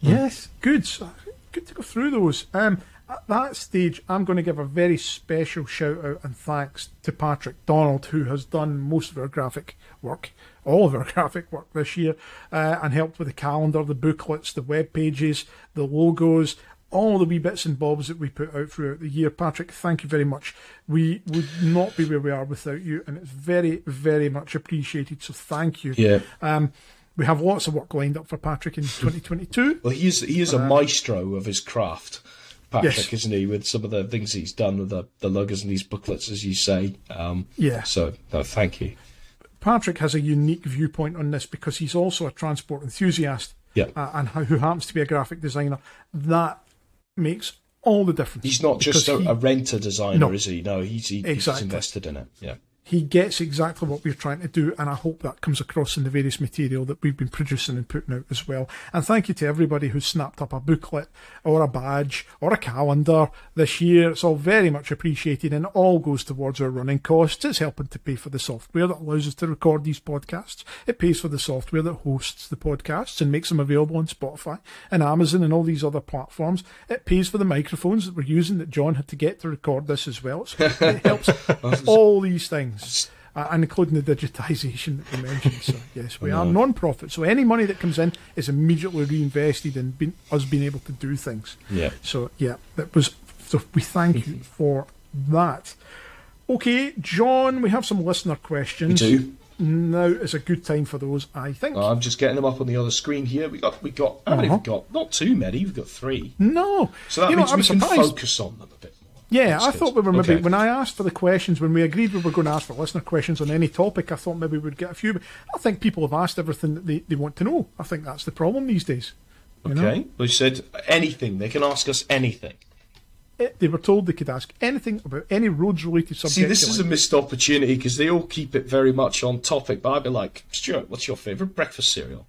yes, good, So, good to go through those. Um, at that stage, I'm going to give a very special shout out and thanks to Patrick Donald, who has done most of our graphic work, all of our graphic work this year, uh, and helped with the calendar, the booklets, the web pages, the logos, all the wee bits and bobs that we put out throughout the year. Patrick, thank you very much. We would not be where we are without you, and it's very, very much appreciated. So thank you.
Yeah.
Um, we have lots of work lined up for Patrick in 2022.
Well, he is he is a maestro of his craft, Patrick,
Yes.
isn't he? With some of the things he's done with the, the logos and these booklets, as you say. Um,
Yeah.
So, no, thank you.
Patrick has a unique viewpoint on this because he's also a transport enthusiast
Yeah.
uh, and who happens to be a graphic designer. That makes all the difference.
He's not just a,
he-
a renter designer,
No.
is he? No, he's, he, he's invested in it. Yeah.
He gets exactly what we're trying to do, and I hope that comes across in the various material that we've been producing and putting out as well. And thank you to everybody who snapped up a booklet or a badge or a calendar this year. It's all very much appreciated and all goes towards our running costs. It's helping to pay for the software that allows us to record these podcasts. It pays for the software that hosts the podcasts and makes them available on Spotify and Amazon and all these other platforms. It pays for the microphones that we're using that John had to get to record this as well. So it helps all these things things, uh, and including the digitisation that you mentioned. So yes, we are non-profit. So any money that comes in is immediately reinvested in being, us being able to do things.
Yeah.
So yeah, that was. So we thank you for that. Okay, John, we have some listener questions.
We do.
Now is a good time for those, I think.
Oh, I'm just getting them up on the other screen here. We got, we got. How many
Uh-huh.
have we got? Not too many. We've got three.
no,
So that
you
means
I
we
was
can focus on them a bit
Yeah, I
That's
thought we were maybe
Okay.
when I asked for the questions when we agreed we were going to ask for listener questions on any topic. I thought maybe we'd get a few. But I think people have asked everything that they, they want to know. I think that's the problem these days. You know?
Okay. We said anything. They can ask us anything.
Eh, They were told they could ask anything about any roads related subject.
See, this is a missed opportunity because they all keep it very much on topic. But I'd be like, Stuart, what's your favourite breakfast cereal?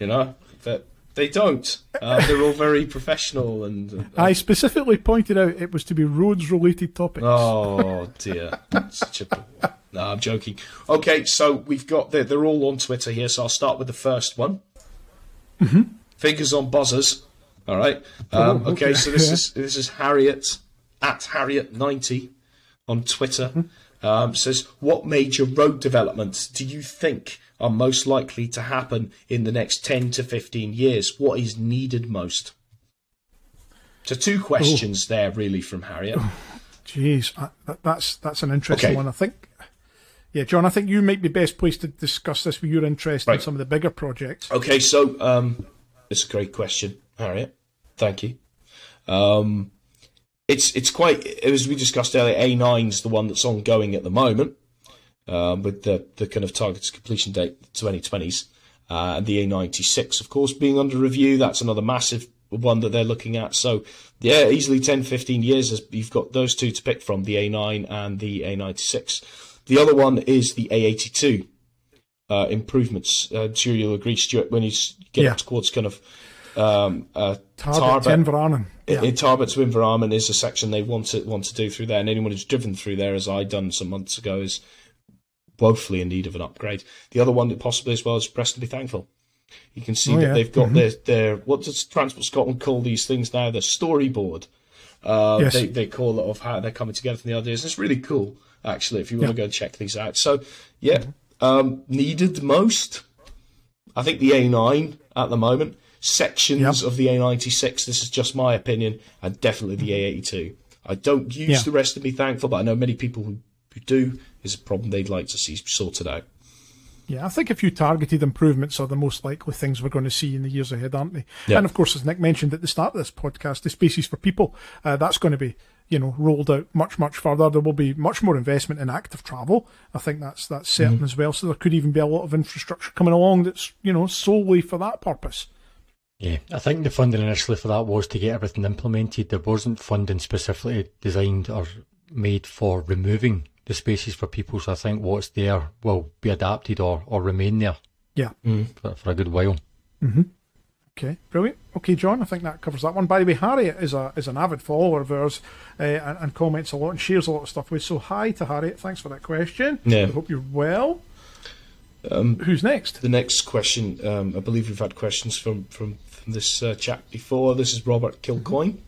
You know, but they don't. Uh, they're all very professional and. uh,
I specifically pointed out it was to be roads related topics.
Oh dear, such a. No, I'm joking. Okay, so we've got they're, they're all on Twitter here. So I'll start with the first one. Mm-hmm. Fingers on buzzers. All right. Um,
Oh,
okay.
okay.
so this
Yeah.
is this is Harriet at Harriet ninety on Twitter. Um, says, what major road developments do you think are most likely to happen in the next ten to fifteen years? What is needed most? So two questions there, really, from Harriet.
Jeez, that's that's an interesting
Okay.
one. I think. Yeah, John, I think you might be best placed to discuss this with your interest in some of the bigger projects.
Okay, so um, it's a great question, Harriet. Thank you. Um, it's it's quite as we discussed earlier. A 9's the one that's ongoing at the moment, um, with the the kind of targeted completion date twenty twenties, uh, and the A ninety six, of course, being under review. That's another massive one that they're looking at. So yeah, easily 10, 15 years. As you've got those two to pick from: the A nine and the A ninety six. The other one is the A eighty two uh, improvements. Uh, I'm sure you'll agree, Stuart, when you get
Yeah.
towards kind of um, uh, Tarbet.
Inverarnan. Yeah.
In Tarbet to Inverarnan is a section they want to want to do through there, and anyone who's driven through there, as I done some months ago, is woefully in need of an upgrade. The other one that possibly as well is Rest and Be Thankful. You can see
Oh,
that
yeah.
they've got their their what does Transport Scotland call these things now? The storyboard. Uh,
Yes.
they they call it of how they're coming together from the ideas. It's really cool, actually. If you want to go and check these out, so yeah, um, needed most. I think the A9 at the moment, sections
Yep.
of the A96. This is just my opinion, and definitely the A82. I don't use
Yeah.
the Rest and Be Thankful, but I know many people who, who do. Is a problem they'd like to see sorted out.
Yeah, I think a few targeted improvements are the most likely things we're going to see in the years ahead, aren't they?
Yeah.
And of course, as Nick mentioned at the start of this podcast, the Spaces for People, uh, that's going to be, you know, rolled out much, much further. There will be much more investment in active travel. I think that's that's certain
Mm-hmm.
as well. So there could even be a lot of infrastructure coming along that's, you know, solely for that purpose.
Yeah, I think the funding initially for that was to get everything implemented. There wasn't funding specifically designed or made for removing the spaces for people. So I think what's there will be adapted or, or remain there
Yeah.
for, for a good while.
Okay, brilliant. Okay, John, I think that covers that one. By the way, Harriet is a is an avid follower of ours uh, and, and comments a lot and shares a lot of stuff with. So hi to Harriet. Thanks for that question.
Yeah.
I hope you're well.
Um,
Who's next?
The next question, um, I believe we've had questions from from, from this uh, chat before. This is Robert Kilcoyne.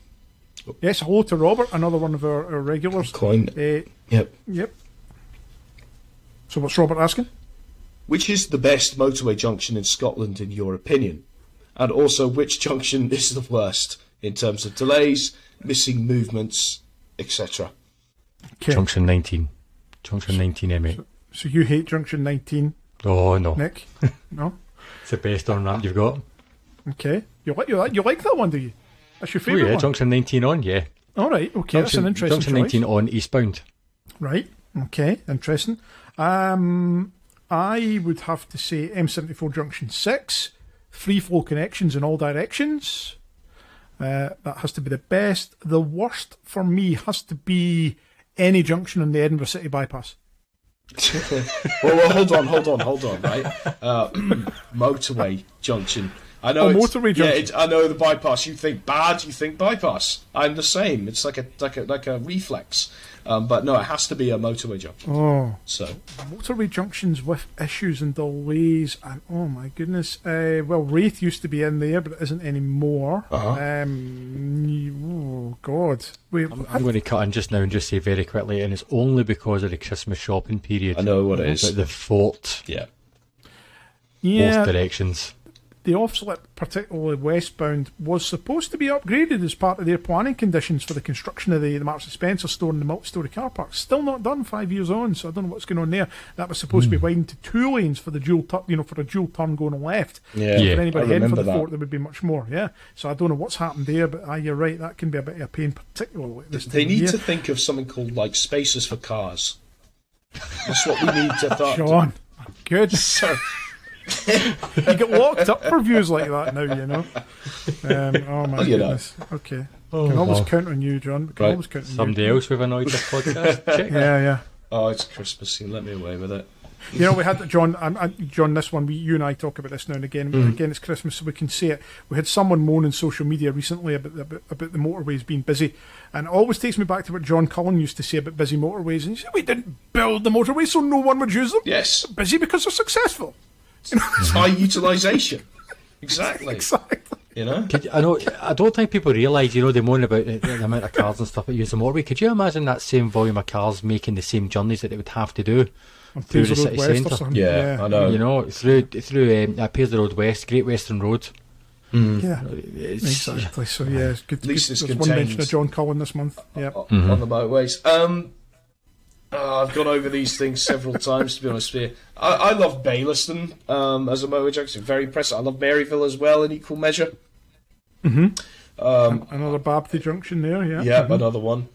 Yes, hello to Robert, another one of our, our regulars.
Coin.
Uh,
Yep.
yep. So what's Robert asking?
Which is the best motorway junction in Scotland, in your opinion? And also, which junction is the worst in terms of delays, missing movements, etc.?
Okay.
Junction 19. Junction 19 M8.
So you hate Junction 19,
Oh, no.
Nick? no.
It's the best on ramp you've got.
Okay. You like you like you like that one, do you? That's your
Oh,
favourite
yeah,
one.
Junction 19 on, yeah.
All right. Okay, that's an interesting
Junction
choice.
19 on eastbound.
Right. Okay. Interesting. Um, I would have to say M74 Junction 6, free flow connections in all directions. Uh, that has to be the best. The worst for me has to be any junction on the Edinburgh City bypass.
well, well, hold on, hold on, hold on, right? Uh, motorway junction. I know. It's-
motorway
Yeah,
junction.
it's, I know the bypass. You think bad, you think bypass. I'm the same. It's like a like a like a reflex. Um, but no, it has to be a motorway junction.
Oh,
So
motorway junctions with issues and delays, and oh my goodness. Uh, well, Raith used to be in there, but it isn't anymore.
Uh-huh.
Um, oh God, we
I'm going to cut in just now and just say very quickly, and it's only because of the Christmas shopping period.
I know what it is.
But the fort,
yeah,
yeah,
both directions.
The off slip, particularly westbound, was supposed to be upgraded as part of their planning conditions for the construction of the, the Marks and Spencer store and the multi-storey car park. Still not done five years on, so I don't know what's going on there. That was supposed to be widened to two lanes for the dual turn, you know, for a dual turn going left.
yeah.
Yeah.
For
I
anybody heading for the
that.
fort, there would be much more. Yeah, so I don't know what's happened there, but uh, you're right. That can be a bit of a pain, particularly this
They need
of
to think of something called like spaces for cars. That's what we need to thought.
John, good.
So,
you get locked up for views like that now, you know. Um, oh my
Well, you know.
goodness. Okay, can always
Oh.
count on you, John. Can
Right.
always count on
Somebody else we've annoyed this podcast. Check
you. Yeah, yeah.
oh, it's Christmas. You let me away with it.
You know, we had John. Um, uh, John, this one, we, you and I talk about this now and again.
Mm.
Again, it's Christmas, so we can say it. We had someone moan on social media recently about, about about the motorways being busy, and it always takes me back to what John Cullen used to say about busy motorways. And he said, "We didn't build the motorways so no one would use them.
Yes,
Busy because they're successful."
it's high utilization. Exactly.
Exactly.
You know.
Could, I know. I don't think people realise. You know, they moan about the, the amount of cars and stuff that use the motorway. Could you imagine that same volume of cars making the same journeys that they would have to do through the
Road
city
West or
centre?
something.
Yeah, I know.
You know, through through um, appears the road west, Great Western Road.
Yeah.
It's,
Exactly. So yeah, it's good.
At least
good.
it's
There's one mention of John Cullen this month. Yeah.
o- on the motorways. Um, uh, I've gone over these things several times, to be honest with you. I, I love Baillieston um, as a motorway junction, very impressive. I love Maryville as well in equal measure. Um,
Another Babtie Junction there. Yeah.
yeah, another one.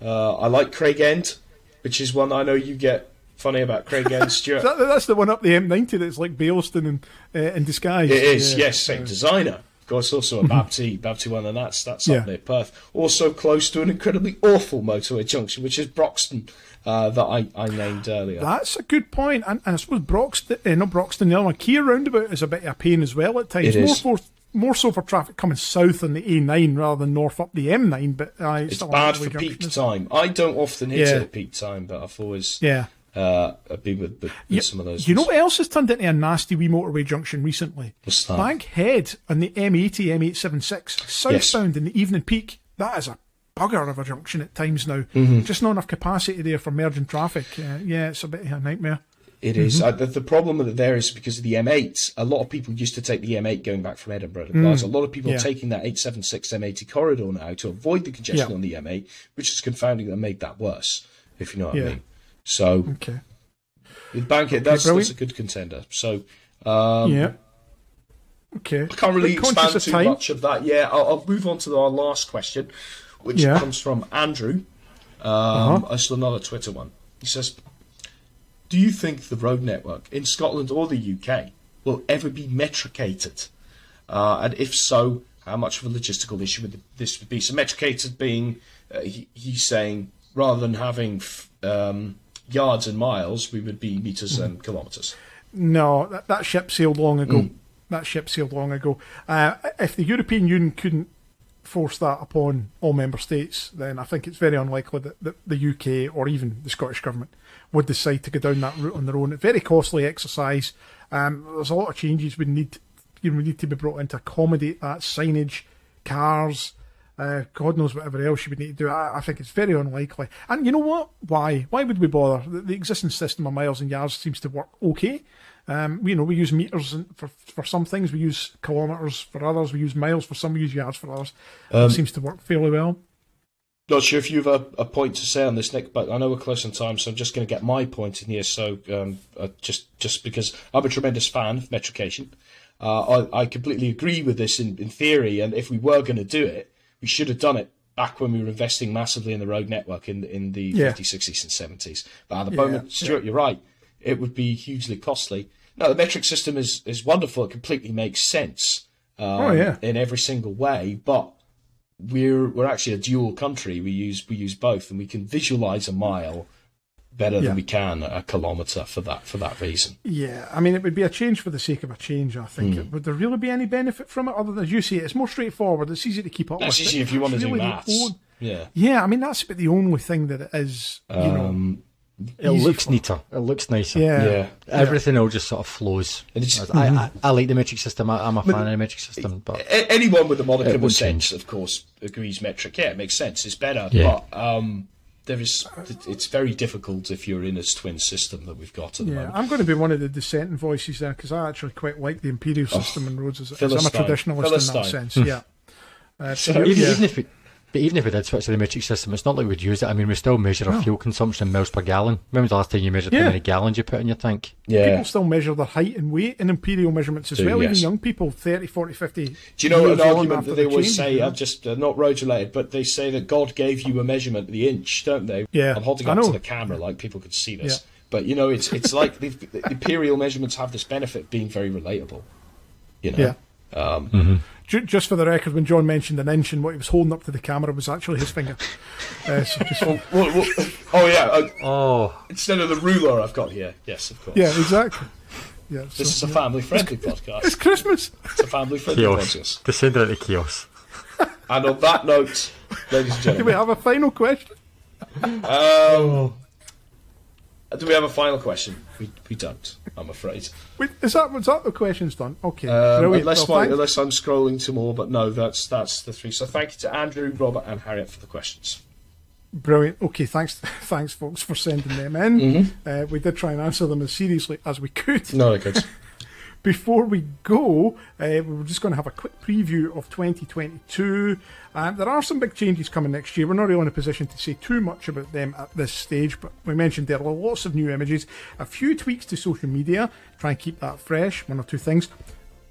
Uh, I like Craigend, which is one I know you get funny about Craigend, Stuart.
That, that's the one up the M90 that's like Baillieston in, uh, in disguise.
It is,
Yeah.
yes, same designer. Of course, also a Babtie, Babtie one, and that's that's
Yeah.
up near Perth. Also close to an incredibly awful motorway junction, which is Broxden, uh, that I, I named earlier.
That's a good. And, and I suppose Broxden, uh, not Broxden, the other one, Keir Roundabout is a bit of a pain as well at times.
It
more,
is.
For, more so for traffic coming south on the A9 rather than north up the M9. But uh,
It's
still
bad for peak
junction, isn't it?
time. I don't often hit
Yeah.
it at peak time, but I've always
Yeah.
Uh, been with, with,
Yeah,
some of those.
You know what else has turned into a nasty wee motorway junction recently?
What's that?
Bankhead on the M80, M876, southbound in the evening peak. That is a bugger of a junction at times now.
Mm-hmm.
Just not enough capacity there for merging traffic. Uh, yeah, it's a bit of a nightmare.
It is.
Mm-hmm.
Uh, the, the problem with it there is because of the M8. A lot of people used to take the M8 going back from Edinburgh to Glasgow. A lot of people
Mm. Yeah.
are taking that 876 M80 corridor now to avoid the congestion
Yeah.
on the M8, which is confounding and made that worse, if you know what
Yeah.
I mean. So,
Okay.
with Bankhead, that's,
brilliant.
that's a good contender. So, um,
yeah. Okay.
I can't really expand too
time.
much of that. Yeah, I'll, I'll move on to our last question, which
Yeah.
comes from Andrew. Um,
Uh-huh.
It's another Twitter one. He says, "Do you think the road network in Scotland or the UK will ever be metricated? Uh, and if so, how much of a logistical issue would this would be? So metricated being, uh, he, he's saying, rather than having f- um, yards and miles, we would be meters and kilometres.
No, that, that ship sailed long ago.
Mm.
That ship sailed long ago. Uh, if the European Union couldn't force that upon all member states, then I think it's very unlikely that, that the UK or even the Scottish government would decide to go down that route on their own. A very costly exercise. Um, there's a lot of changes we need. You know, we need to be brought in to accommodate that signage, cars. Uh, God knows whatever else you would need to do. I, I think it's very unlikely. And you know what? Why? Why would we bother? The, the existing system of miles and yards seems to work okay. Um, you know, we use meters for for some things, we use kilometres for others, we use miles for some, we use yards for others.
Um,
it seems to work fairly well.
Not sure if you've a, a point to say on this, Nick, but I know we're close on time, so I'm just going to get my point in here. So, um, uh, just just because I'm a tremendous fan of metrication, uh, I, I completely agree with this in, in theory. And if we were going to do it, we should have done it back when we were investing massively in the road network in in the
Yeah.
50s, 60s, and 70s. But at the
Yeah,
moment, Stuart, you're right. It would be hugely costly. No, the metric system is is wonderful. It completely makes sense. Um,
Oh, yeah.
in every single way, but we're we're actually a dual country. We use we use both, and we can visualize a mile better
Yeah.
than we can a kilometre for that for that reason.
Yeah, I mean, it would be a change for the sake of a change. I think.
Hmm.
Would there really be any benefit from it, other than as you say, it's more straightforward. It's easy to keep up
That's
with.
easy
but
if you want to
it's
do
really the
maths.
own-
Yeah.
Yeah, I mean that's about the only thing that it is. You know,
Um,
It looks
for-
neater. It looks nicer.
Yeah.
yeah.
Everything all just sort of flows.
And it's-
I, I, I like the metric system. I, I'm a fan of the metric system, but
anyone with a modicum of sense,
change.
of course, agrees metric. Yeah, it makes sense. It's better,
Yeah.
but um, there is. It's very difficult if you're in a twin system that we've got at the
Yeah,
moment.
I'm going to be one of the dissenting voices there because I actually quite like the imperial system in roads. As, as I'm a
Oh, Philistine.
traditionalist in that sense. Yeah. Uh, so,
So-
even,
yeah.
even if we, but even if we did switch to the metric system, it's not like we'd use it. I mean, we still measure our fuel consumption in miles per gallon. When was the last time you measured
Yeah.
how many gallons you put in your tank?
Yeah.
People still measure their height and weight in imperial measurements as
Do,
well.
yes.
Even young people, 30, 40, 50.
Do you know
years
an argument that they
the
always
change,
say,
you know?
uh, just uh, not road related, but they say that God gave you a measurement, the inch, don't they?
Yeah,
I'm holding
I
up to the camera like people could see this.
Yeah.
But you know, it's it's like the, the imperial measurements have this benefit of being very relatable. You know.
Yeah.
Um,
Ju- Just for the record, when John mentioned an inch and what he was holding up to the camera was actually his finger. Uh, so just,
oh, what- what- oh, yeah. Uh,
Oh,
instead of the ruler I've got here. Yes, of course.
yeah, exactly. Yeah,
This
so,
is a family-friendly podcast.
it's Christmas.
It's a family-friendly
chaos.
podcast.
Descending into chaos.
And on that note, ladies and gentlemen,
Do we have a final question?
um, do we have a final question? We, we don't, I'm afraid.
Wait, is that was that the questions done? Okay,
Um, unless,
Well,
my, unless I'm scrolling to more, but no, that's that's the three. So thank you to Andrew, Robert, and Harriet for the questions.
Brilliant. Okay, thanks, thanks, folks, for sending them in.
Mm-hmm.
Uh, we did try and answer them as seriously as we could.
No, good.
Before we go, uh, we're just going to have a quick preview of 2022. Um, there are some big changes coming next year. We're not really in a position to say too much about them at this stage, but we mentioned there are lots of new images, a few tweaks to social media, try and keep that fresh, one or two things.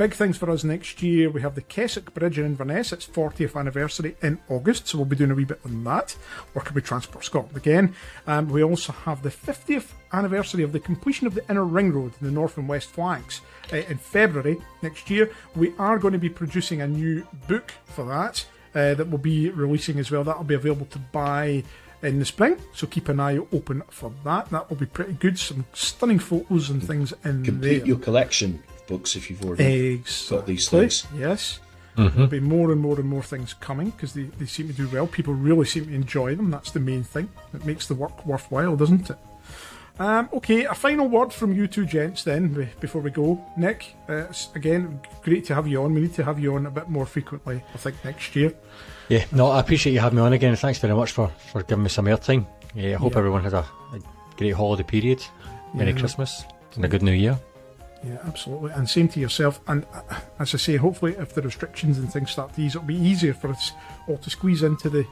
Big things for us next year. We have the Kessock Bridge in Inverness, its 40th anniversary in August, so we'll be doing a wee bit on that, working with Transport Scotland again. Um, we also have the 50th anniversary of the completion of the Inner Ring Road in the north and west flanks uh, in February next year. We are going to be producing a new book for that uh, that will be releasing as well. That will be available to buy in the spring, so keep an eye open for that. That will be pretty good. Some stunning photos and things in
Complete
there.
your collection books if you've already
Exactly.
got these things.
Yes. There'll be more and more and more things coming because they, they seem to do well. People really seem to enjoy them. That's the main thing. It makes the work worthwhile, doesn't it? Um, okay, a final word from you two gents then before we go. Nick, uh, again, great to have you on. We need to have you on a bit more frequently, I think, next year.
Yeah, no, I appreciate you having me on again. Thanks very much for, for giving me some airtime. Yeah, I hope
Yeah.
everyone has a, a great holiday period. Merry
Yeah.
Christmas and a good New Year.
Yeah, absolutely. And same to yourself. And uh, as I say, hopefully, if the restrictions and things start to ease, it'll be easier for us all to squeeze into the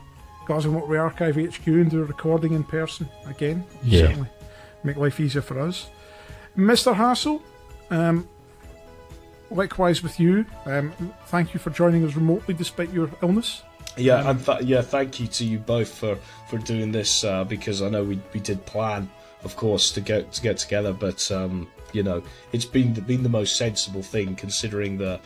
Glasgow Motorway Archive HQ and do a recording in person again.
Yeah.
Certainly make life easier for us. Mr. Hassel, um, likewise with you. Um, thank you for joining us remotely despite your illness.
Yeah, and th- yeah, thank you to you both for, for doing this uh, because I know we, we did plan, of course, to get to get together, but um, you know it's been been the most sensible thing considering the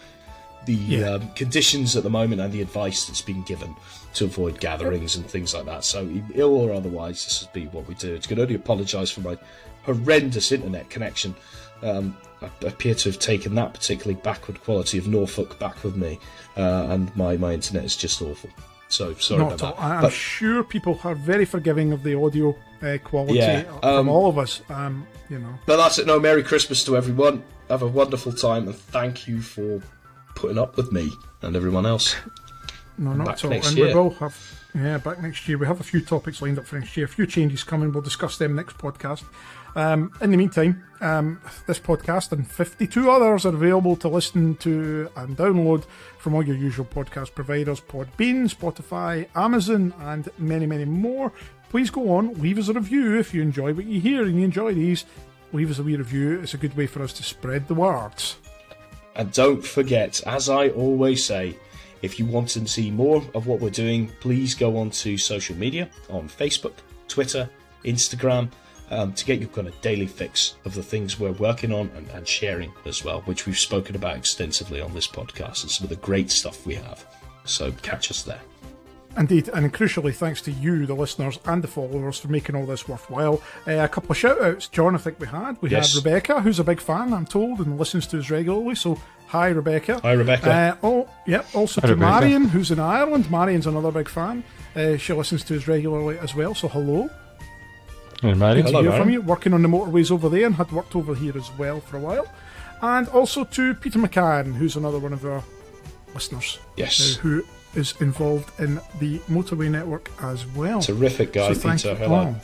the
Yeah.
um, conditions at the moment and the advice that's been given to avoid gatherings and things like that. So ill or otherwise, this has been what we do. I can only apologise for my horrendous internet connection. Um, I appear to have taken that particularly backward quality of Norfolk back with me, uh, and my, my internet is just awful. So sorry
Not
about that.
I'm
But
sure people are very forgiving of the audio uh, quality
Yeah,
uh, from
um,
all of us. Um, you know,
But that's it. No, Merry Christmas to everyone. Have a wonderful time, and thank you for putting up with me and everyone else.
No, not
Back
at all. and
year.
we will have, yeah, back next year. We have a few topics lined up for next year, a few changes coming. We'll discuss them next podcast. Um, in the meantime, um, this podcast and 52 others are available to listen to and download from all your usual podcast providers Podbean, Spotify, Amazon, and many, many more. Please go on, leave us a review if you enjoy what you hear and you enjoy these. Leave us a wee review. It's a good way for us to spread the words.
And don't forget, as I always say, if you want to see more of what we're doing, please go on to social media on Facebook, Twitter, Instagram um, to get your kind of daily fix of the things we're working on and, and sharing as well, which we've spoken about extensively on this podcast and some of the great stuff we have. So catch us there.
Indeed, and crucially, thanks to you, the listeners and the followers, for making all this worthwhile. Uh, a couple of shout outs, John, I think we had. We
Yes.
had Rebecca, who's a big fan, I'm told, and listens to us regularly. So, hi, Rebecca.
Hi, Rebecca.
Uh, oh, yep. Also
Hi,
to
Rebecca.
Marion, who's in Ireland. Marion's another big fan. Uh, she listens to us regularly as well. So, hello.
And Mary.
Good to
Hello,
hear from you. Working on the motorways over there and had worked over here as well for a while. And also to Peter McCann, who's another one of our listeners.
Yes.
uh, who is involved in the motorway network as well.
Terrific guy,
So thank
Peter.
you
Hello.
Oh, all.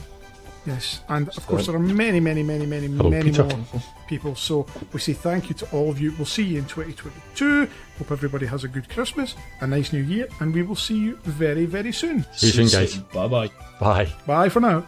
Yes, and of course there are many, many, many, many,
Hello,
many
Peter.
more people. So we say thank you to all of you. We'll see you in 2022. Hope everybody has a good Christmas, a nice New Year, and we will see you very, very soon.
See you soon, guys.
Bye bye.
Bye.
Bye for now.